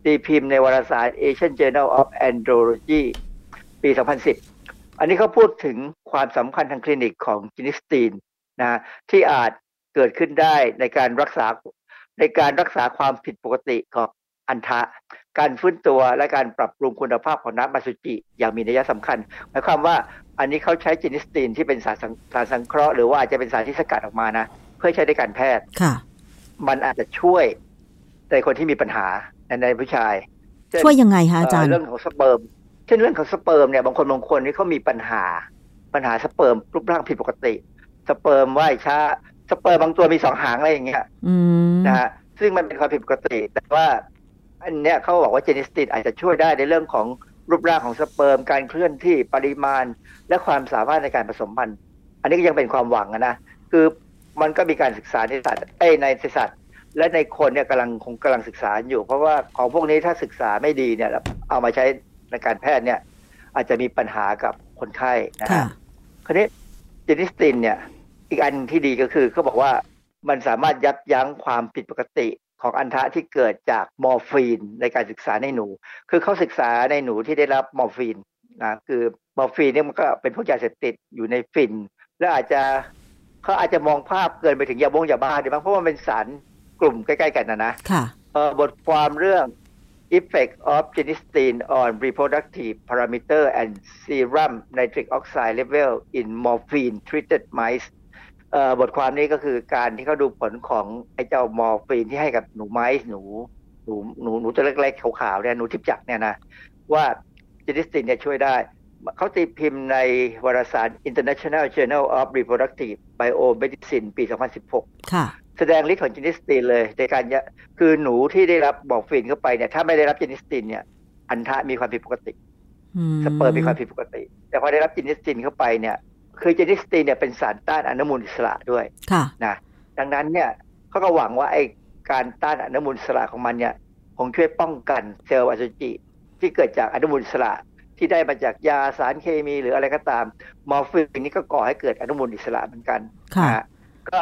ตีพิมพ์ในวารสาร Asian Journal of Andrology ปี 2010 อันนี้เขาพูดถึงความสำคัญทางคลินิกของจินิสตีนนะที่อาจเกิดขึ้นได้ในการรักษา ในการรักษาความผิดปกติของอันทะ การฟื้นตัวและการปรับปรุงคุณภาพของน้ำอสุจิอย่างมีนัยสำคัญหมายความว่าอันนี้เขาใช้จินิสตีนที่เป็นสารสังสารสังเคราะห์หรือว่าอาจจะเป็นสารที่สกัดออกมานะเพื่อใช้ในการแพทย์ค่ะ มันอาจจะช่วยในคนที่มีปัญหาในในผู้ชายเช่นช่วยยังไงคะอาจารย์เรื่องของสเปิร์มเช่นเรื่องของสเปิร์มเนี่ยบางคนบางคนนี่เขามีปัญหา ปัญหาสเปิร์มรูปร่างผิดปกติ สเปิร์มว่ายช้าส เปิร์มบางตัวมีสองหางอะไรอย่างเงี้ยอืมนะฮะซึ่งมันเป็นความผิดปกติ แต่ว่า อันเนี้ยเขาบอกว่า genistein อาจจะช่วยได้ในเรื่องของรูปร่างของสเปิร์ม การเคลื่อนที่ปริมาณ และความสามารถในการผสมพันธุ์ อันนี้ก็ยังเป็นความหวังอะนะคือมันก็มีการศึกษาในสัตว์เอ้ยในสัตว์และในคนเนี่ยกำลังคงกำลังศึกษาอยู่ เพราะว่าของพวกนี้ถ้าศึกษาไม่ดีเนี่ยแล้วเอามาใช้ในการแพทย์เนี่ย อาจจะมีปัญหากับคนไข้นะค่ะฮะคราวนี้เจนิสตินเนี่ย อีกอันที่ดีก็คือเขาบอกว่ามันสามารถยับยั้งความผิดปกติของอันทะที่เกิดจากมอร์ฟีนในการศึกษาในหนู คือเขาศึกษาในหนูที่ได้รับมอร์ฟีนนะคือมอร์ฟีนเนี่ยมันก็เป็นพวกยาเสพติดอยู่ในฟิน แล้วอาจจะเขาอาจจะมองภาพเกินไปถึงยาบงยาบ้าด้วยมั้งเพราะว่ามันเป็นสารกลุ่มใกล้ๆกันนะนะค่ะเอ่อบทความเรื่อง effect of genistein on reproductive parameter and serum nitric oxide level in morphine treated mice เอ่อ บทความนี้ก็คือการที่เขาดูผลของไอ้เจ้ามอร์ฟีนที่ให้กับหนูไม้หนูหนูหนูหนูตัวเล็กๆขาวๆเนี่ยหนูถีบจักรเนี่ยนะว่า genistein เนี่ยช่วยได้เขาตีพิมพ์ในวารสาร International Journal of Reproductive Biomedicine ปี 2016 ค่ะ แสดงฤทธิ์ของ genistein เลยในการยะคือหนูที่ได้รับมอร์ฟีนเข้าไปเนี่ยถ้าไม่ได้รับ genistein เนี่ย อัณฑะมีความผิดปกติอืมสเปิร์มมีความผิดปกติ แต่พอได้รับ genistein เข้าไปเนี่ย คือ genistein เนี่ยเป็นสารต้านอนุมูลอิสระด้วยค่ะนะดังนั้นเนี่ยเขาก็หวังว่าไอ้การต้านอนุมูลอิสระของมันเนี่ยคงช่วยป้องกันเซลล์อสุจิที่เกิดจากอนุมูลอิสระที่ได้มาจากยาสารเคมีหรืออะไรก็ตาม มอร์ฟีนนี่ก็ก่อให้เกิดอนุมูลอิสระเหมือนกันค่ะนะฮะก็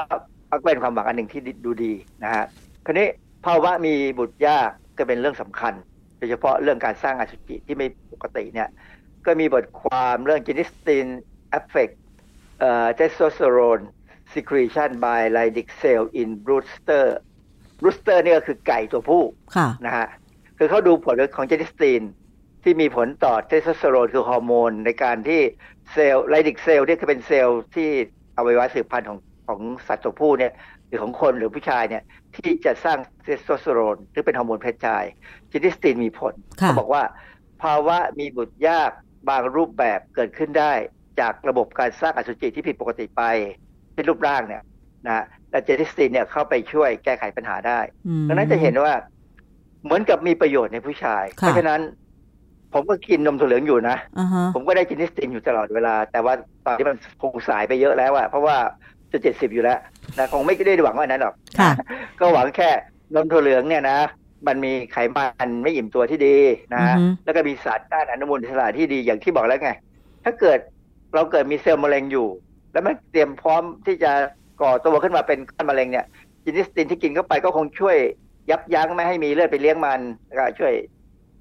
ก็เป็นความหวังอันหนึ่งที่ดูดีนะฮะคราวนี้ภาวะมีบุตรยากก็เป็นเรื่องสำคัญ โดยเฉพาะเรื่องการสร้างอสุจิที่ไม่ปกติเนี่ยก็มีบทความเรื่อง genistein affect เอ่อ testosterone secretion by Leydig cell in rooster rooster นี่ก็คือไก่ตัวผู้ค่ะนะฮะคือเขาดูผลของ genistein ที่มีผลต่อเทสโทสเตอโรนคือฮอร์โมน ในการที่เซลล์ Leydig cell เนี่ยคือเป็นเซลล์ที่อวัยวะสืบพันธุ์ของของสัตว์ตัวผู้เนี่ยหรือของคนหรือผู้ชายเนี่ยที่จะสร้างเทสโทสเตอโรนหรือเป็นฮอร์โมนเพศชายเจนิสตีนมีผลค่ะเขาบอกว่า ภาวะมีบุตรยากบางรูปแบบเกิดขึ้นได้ จากระบบการสร้างอสุจิที่ผิดปกติไปเป็นรูปร่างเนี่ยนะและเจนิสตีนเนี่ยเข้าไปช่วยแก้ไขปัญหาได้อืมดังนั้นจะเห็นว่าเหมือนกับมีประโยชน์ในผู้ชายค่ะเพราะฉะนั้น ผมก็กินนมถั่วเหลืองอยู่นะอ่าฮะผมก็ได้กินนิสตินอยู่ตลอดเวลา แต่ว่าตอนนี้มันคงสายไปเยอะแล้วอะเพราะว่าจะเจ็ดสิบอยู่แล้วนะคงไม่ได้หวังว่านั้นหรอกค่ะก็หวังแค่นมถั่วเหลืองเนี่ยนะมันมีไขมันไม่อิ่มตัวที่ดีนะฮะอือฮึแล้วก็มีสารต้านอนุมูลอิสระที่ดีอย่างที่บอกแล้วไง ถ้าเกิด เราเกิดมีเซลล์มะเร็งอยู่ แล้วมันเตรียมพร้อมที่จะก่อตัวขึ้นมาเป็นก้อนมะเร็งเนี่ยจินิสตินที่กินเข้าไปก็คงช่วยยับยั้งไม่ให้มีเลือดไปเลี้ยงมันแล้วก็ช่วย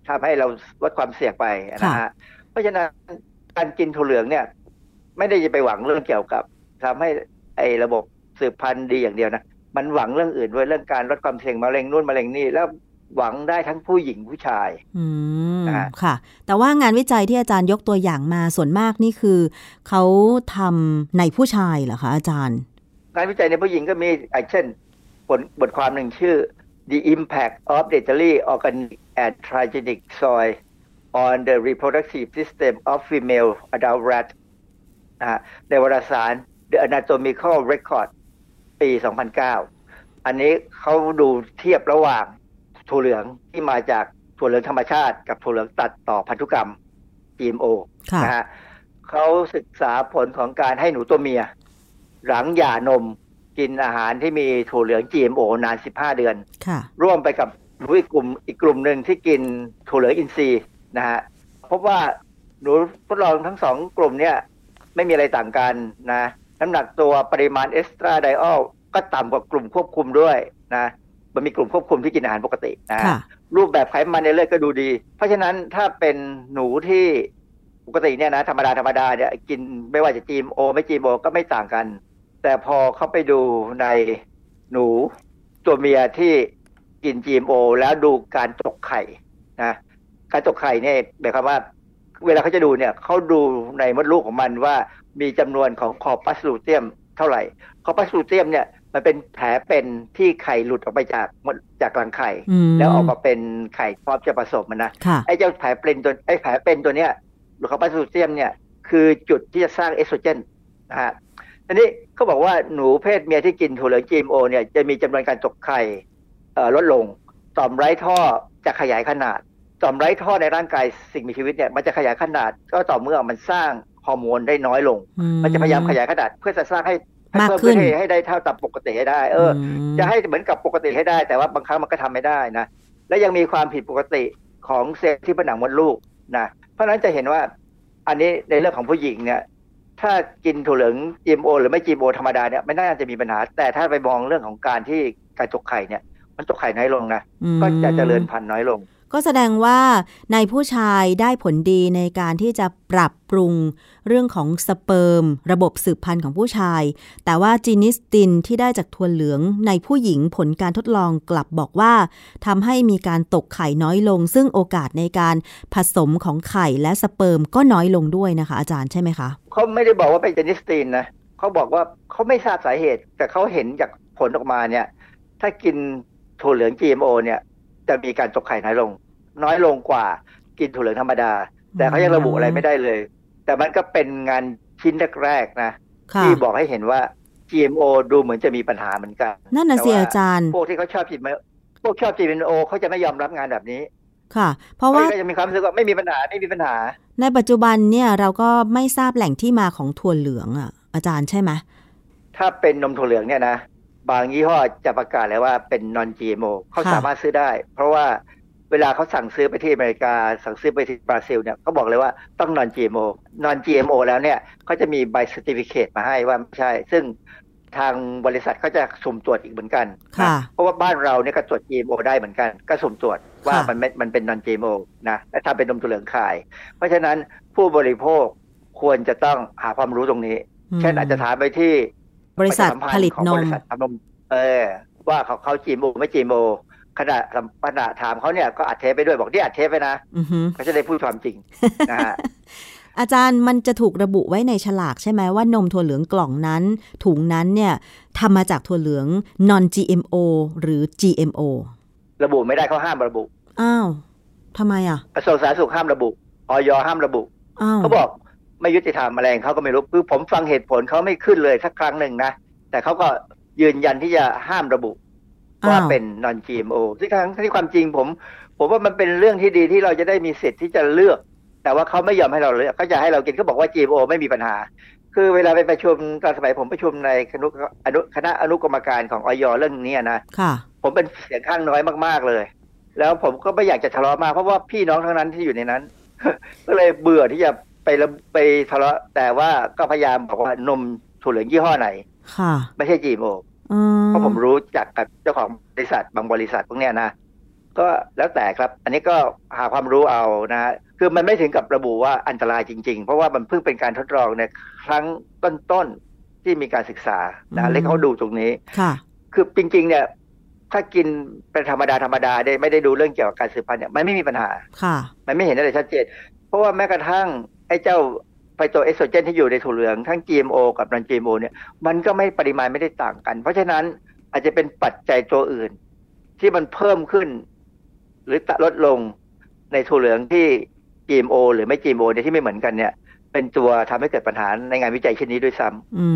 ทำให้เราลดความเสี่ยงไปนะฮะเพราะฉะนั้นการกินถั่วเหลืองเนี่ย ไม่ได้จะไปหวังเรื่องเกี่ยวกับทำให้ไอ้ระบบสืบพันธุ์ดีอย่างเดียวนะมันหวังเรื่องอื่นด้วยเรื่องการลดความเสี่ยงมะเร็งนู่นมะเร็งนี่แล้ว หวังได้ทั้งผู้หญิงผู้ชาย อืมนะฮะค่ะ แต่ว่างานวิจัยที่อาจารย์ยกตัวอย่างมาส่วนมากนี่คือ เขาทำในผู้ชายเหรอคะอาจารย์ งานวิจัยในผู้หญิงก็มีอย่างเช่นบทบทความหนึ่งชื่อ The Impact of Dietary Organic and Transgenic Soy on the Reproductive System of Female Adult Rat นะฮะในวารสาร The Anatomical Record ปี 2009 อันนี้เขาดูเทียบระหว่าง ถั่วเหลืองที่มาจากถั่วเหลืองธรรมชาติ กับถั่วเหลืองตัดต่อพันธุกรรม GMO ค่ะนะฮะเขาศึกษาผลของการให้หนูตัวเมีย หลังหย่านมกินอาหารที่มีถั่วเหลือง GMO นาน 15 เดือนค่ะร่วมไปกับหนูอีกกลุ่มอีกกลุ่มหนึ่งที่กินถั่วเหลืองอินทรีย์นะฮะพบว่าหนูทดลองทั้งสองกลุ่มเนี่ยไม่มีอะไรต่างกันนะน้ำหนักตัวปริมาณเอสตราไดออลก็ต่ำกว่ากลุ่มควบคุมด้วยนะ มันมีกลุ่มควบคุมที่กินอาหารปกตินะฮะค่ะรูปแบบไขมันในเลือดก็ดูดี เพราะฉะนั้นถ้าเป็นหนูที่ปกติเนี่ยนะธรรมดาธรรมดาเนี่ยกินไม่ว่าจะ GMO ไม่ GMO ก็ไม่ต่างกัน แต่พอเขาไปดูในหนูตัวเมียที่กิน GMO แล้วดูการตกไข่นะการตกไข่เนี่ยหมายความว่า เวลาเขาจะดูเนี่ยเขาดูในมดลูกของมันว่ามีจำนวนของ corpus luteum เท่าไหร่ corpus luteum เนี่ย มันเป็นแผลเป็นที่ไข่หลุดออกไปจากมดจากรังไข่อืมแล้วออกมาเป็นไข่พร้อมจะผสมมันนะค่ะไอ้เจ้าแผลเป็นตัวไอ้แผลเป็นตัวเนี้ยหรือ corpus luteum เนี่ยคือจุดที่จะสร้างเอสโตรเจนนะฮะทีนี้เขาบอกว่าหนูเพศเมียที่กินถั่วเหลือง GMO เนี่ยจะมีจำนวนการตกไข่เอ่อลดลง ต่อมไร้ท่อจะขยายขนาด ต่อมไร้ท่อในร่างกายสิ่งมีชีวิตเนี่ยมันจะขยายขนาด ก็ต่อเมื่อมันสร้างฮอร์โมนได้น้อยลงอืมันจะพยายามขยายขนาดเพื่อจะสร้างให้ให้ มากเพิ่มขึ้ขึ้นนให้ให้ได้เท่าตามปกติให้ได้ เอออมจะให้เหมือนกับปกติให้ได้ แต่ว่าบางครั้งมันก็ทำไม่ได้นะ และยังมีความผิดปกติของเซลล์ที่ผนังมดลูกนะ เพราะฉะนั้นจะเห็นว่าอันนี้ในเรื่องของผู้หญิงเนี่ย ถ้ากินถั่วเหลือง GMO หรือไม่ GMO ธรรมดาเนี่ยไม่น่าจะมีปัญหา แต่ถ้าไปมองเรื่องของการที่การตกไข่เนี่ย มันตกไข่น้อยลงนะอืมก็จะเจริญพันธุ์น้อยลง ก็แสดงว่าในผู้ชายได้ผลดีในการที่จะปรับปรุงเรื่องของสเปิร์ม ระบบสืบพันธุ์ของผู้ชาย แต่ว่าจีนิสตินที่ได้จากถั่วเหลืองในผู้หญิงผลการทดลองกลับบอกว่าทำให้มีการตกไข่น้อยลง ซึ่งโอกาสในการผสมของไข่และสเปิร์มก็น้อยลงด้วยนะคะ อาจารย์ใช่ไหมคะเขาไม่ได้บอกว่าเป็นเจนิสตีนนะเขาบอกว่าเขาไม่ทราบสาเหตุ แต่เขาเห็นจากผลออกมาเนี่ย ถ้ากินถั่วเหลือง GMO เนี่ย จะมีการตกไข่น้อยลง น้อยลงกว่ากินถั่วเหลืองธรรมดา แต่เขายังระบุอะไรไม่ได้เลย แต่มันก็เป็นงานชิ้นแรกๆนะค่ะที่บอกให้เห็นว่า GMO ดูเหมือนจะมีปัญหาเหมือนกัน นั่นน่ะสิแต่ว่อาจารย์ พวกที่เขาชอบ GMO พวกชอบ GMO เขาจะไม่ยอมรับงานแบบนี้ค่ะ เพราะว่าเขาก็จะมีความรู้สึกว่าไม่มีปัญหาไม่มีปัญหา ในปัจจุบันเนี่ยเราก็ไม่ทราบแหล่งที่มาของถั่วเหลืองอะอาจารย์ใช่ไหมถ้าเป็นนมถั่วเหลืองเนี่ยนะ บางยี่ห้อจะประกาศเลยว่าเป็น non GMO เขาสามารถซื้อได้ เพราะว่าเวลาเขาสั่งซื้อไปที่อเมริกา สั่งซื้อไปที่บราซิลเนี่ยเขาบอกเลยว่าต้อง non GMO non GMO แล้วเนี่ยเขาจะมีใบ certificate มาให้ว่าไม่ใช่ ซึ่งทางบริษัทเขาจะสุ่มตรวจอีกเหมือนกันค่ะนะเพราะว่าบ้านเราเนี่ยก็ตรวจ GMO ได้เหมือนกัน ก็สุ่มตรวจว่าค่ะมันไม่มันเป็น non GMO นะและถ้าเป็นนมถั่วเหลืองขาย เพราะฉะนั้นผู้บริโภคควรจะต้องหาความรู้ตรงนี้ เช่นอาจจะถามไปที่ บริษัทประชาสัมพันธ์ผลิตของนบมริษัททำนมเออว่าเขาเขาจีโมไม่จีโมขณะขณะถามเขาเนี่ยก็อัดเทปไปด้วยบอกที่อัดเทปไปนะอือฮึเขาจะได้พูดความจริงนะฮะอาจารย์มันจะถูกระบุไว้ในฉลากใช่ไหมว่านมถั่วเหลืองกล่องนั้น ถุงนั้นเนี่ยทำมาจากถั่วเหลือง non GMO หรือ GMO ระบุไม่ได้เขาห้ามระบุ อ้าวทำไมอะกระทรวงสาธารณสุขห้ามระบุออยห้ามระบุอ้าวเขาบอก ไม่ยุติธรรมอะไรของเขาก็ไม่รู้คือผมฟังเหตุผลเขาไม่ขึ้นเลยสักครั้งหนึ่งนะ แต่เขาก็ยืนยันที่จะห้ามระบุว่าอ้าวเป็น non GMO ซึ่งทั้งที่ความจริงผม ผมว่ามันเป็นเรื่องที่ดีที่เราจะได้มีสิทธิ์ที่จะเลือก แต่ว่าเขาไม่ยอมให้เราเลือกเขาจะให้เรากินเขาบอกว่า GMO ไม่มีปัญหา คือเวลาไปประชุมตอนสมัยผมประชุมในคณะอนุคณะอนุกรรมการของอยเรื่องนี้นะค่ะผมเป็นเสียงข้างน้อยมากๆเลย แล้วผมก็ไม่อยากจะทะเลาะมากเพราะว่าพี่น้องทั้งนั้นที่อยู่ในนั้น ก็เลยเบื่อที่จะ ไประไปทะเลาะแต่ว่าก็พยายามบอกว่านมถั่วเหลืองยี่ห้อไหน ค่ะ ไม่ใช่ GMO อืมเพราะผมรู้จักกับเจ้าของบริษัทบางบริษัทพวกเนี้ยนะก็แล้วแต่ครับ อันนี้ก็หาความรู้เอานะฮะคือมันไม่ถึงกับระบุว่าอันตรายจริง ๆ เพราะว่ามันเพิ่งเป็นการทดลองในครั้งต้นๆที่มีการศึกษานะแล้วเขาดูตรงนี้ค่ะ คือจริง ๆ เนี่ย ถ้ากินเป็นธรรมดาธรรมดาได้ไม่ได้ดูเรื่องเกี่ยวกับการสืบพันธุ์เนี่ยมันไม่มีปัญหาค่ะ มันไม่เห็นอะไรชัดเจน เพราะว่าแม้กระทั่ง ไอ้เจ้าไฟโตเอสโตรเจนที่อยู่ในถั่วเหลืองทั้ง GMO กับนัน GMO เนี่ยมันก็ไม่ปริมาณไม่ได้ต่างกัน เพราะฉะนั้นอาจจะเป็นปัจจัยตัวอื่น ที่มันเพิ่มขึ้น หรือลดลงในถั่วเหลืองที่ GMO หรือไม่ GMO เนี่ยที่ไม่เหมือนกันเนี่ยเป็นตัวทำให้เกิดปัญหาในงานวิจัยเช่นนี้ด้วยซ้ำอื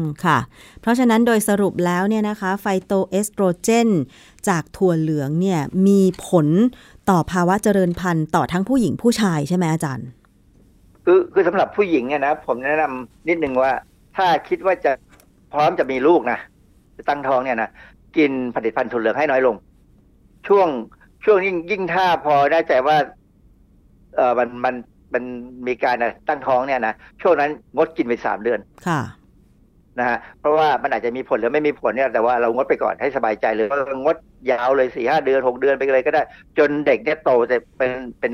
ม ค่ะ เพราะฉะนั้นโดยสรุปแล้วเนี่ยนะคะ ไฟโตเอสโตรเจน จากถั่วเหลืองเนี่ยมีผลต่อภาวะเจริญพันธุ์ต่อทั้งผู้หญิงผู้ชายใช่ไหมอาจารย์ คือคือสำหรับผู้หญิงเนี่ยนะผมแนะนำนิดนึงว่า ถ้าคิดว่าจะพร้อมจะมีลูกนะจะตั้งท้องเนี่ยนะกินผลิตภัณฑ์ถั่วเหลืองให้น้อยลง ช่วงช่วงยิ่งยิ่งถ้าพอได้ใจว่า เออมันมันมันมีการตั้งท้องเนี่ยนะช่วงนั้นงดกินไปสามเดือนค่ะนะฮะเพราะว่ามันอาจจะมีผลหรือไม่มีผลเนี่ยแต่ว่าเรางดไปก่อนให้สบายใจเลยเรางดยาวเลยสี่ห้าเดือนหกเดือนไปเลยก็ได้ จนเด็กเนี่ยโตจะเป็นเป็น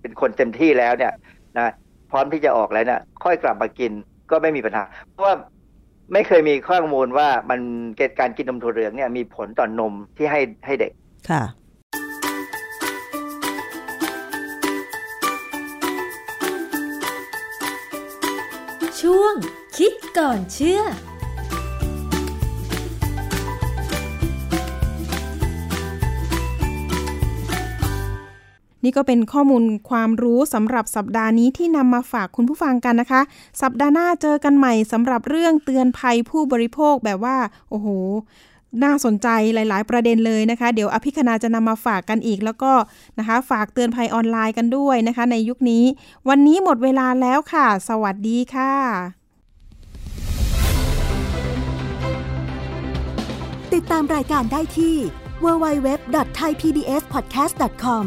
เป็นคนเต็มที่แล้วเนี่ยนะ พร้อมที่จะออกแล้วเนี่ยค่อยกลับมากินก็ไม่มีปัญหา เพราะว่าไม่เคยมีข้อมูลว่ามันเกิดการกินนมถั่วเหลืองเนี่ยมีผลต่อนนมที่ให้ให้เด็กค่ะ ช่วงคิดก่อนเชื่อ นี่ก็เป็นข้อมูลความรู้สำหรับสัปดาห์นี้ที่นำมาฝากคุณผู้ฟังกันนะคะ สัปดาห์หน้าเจอกันใหม่สำหรับเรื่องเตือนภัยผู้บริโภคแบบว่า โอ้โห น่าสนใจหลาย ๆ ประเด็นเลยนะคะ เดี๋ยวอภิคณาจะนำมาฝากกันอีก แล้วก็นะคะ ฝากเตือนภัยออนไลน์กันด้วยนะคะ ในยุคนี้ วันนี้หมดเวลาแล้วค่ะ สวัสดีค่ะ ติดตามรายการได้ที่ www.thaipbspodcast.com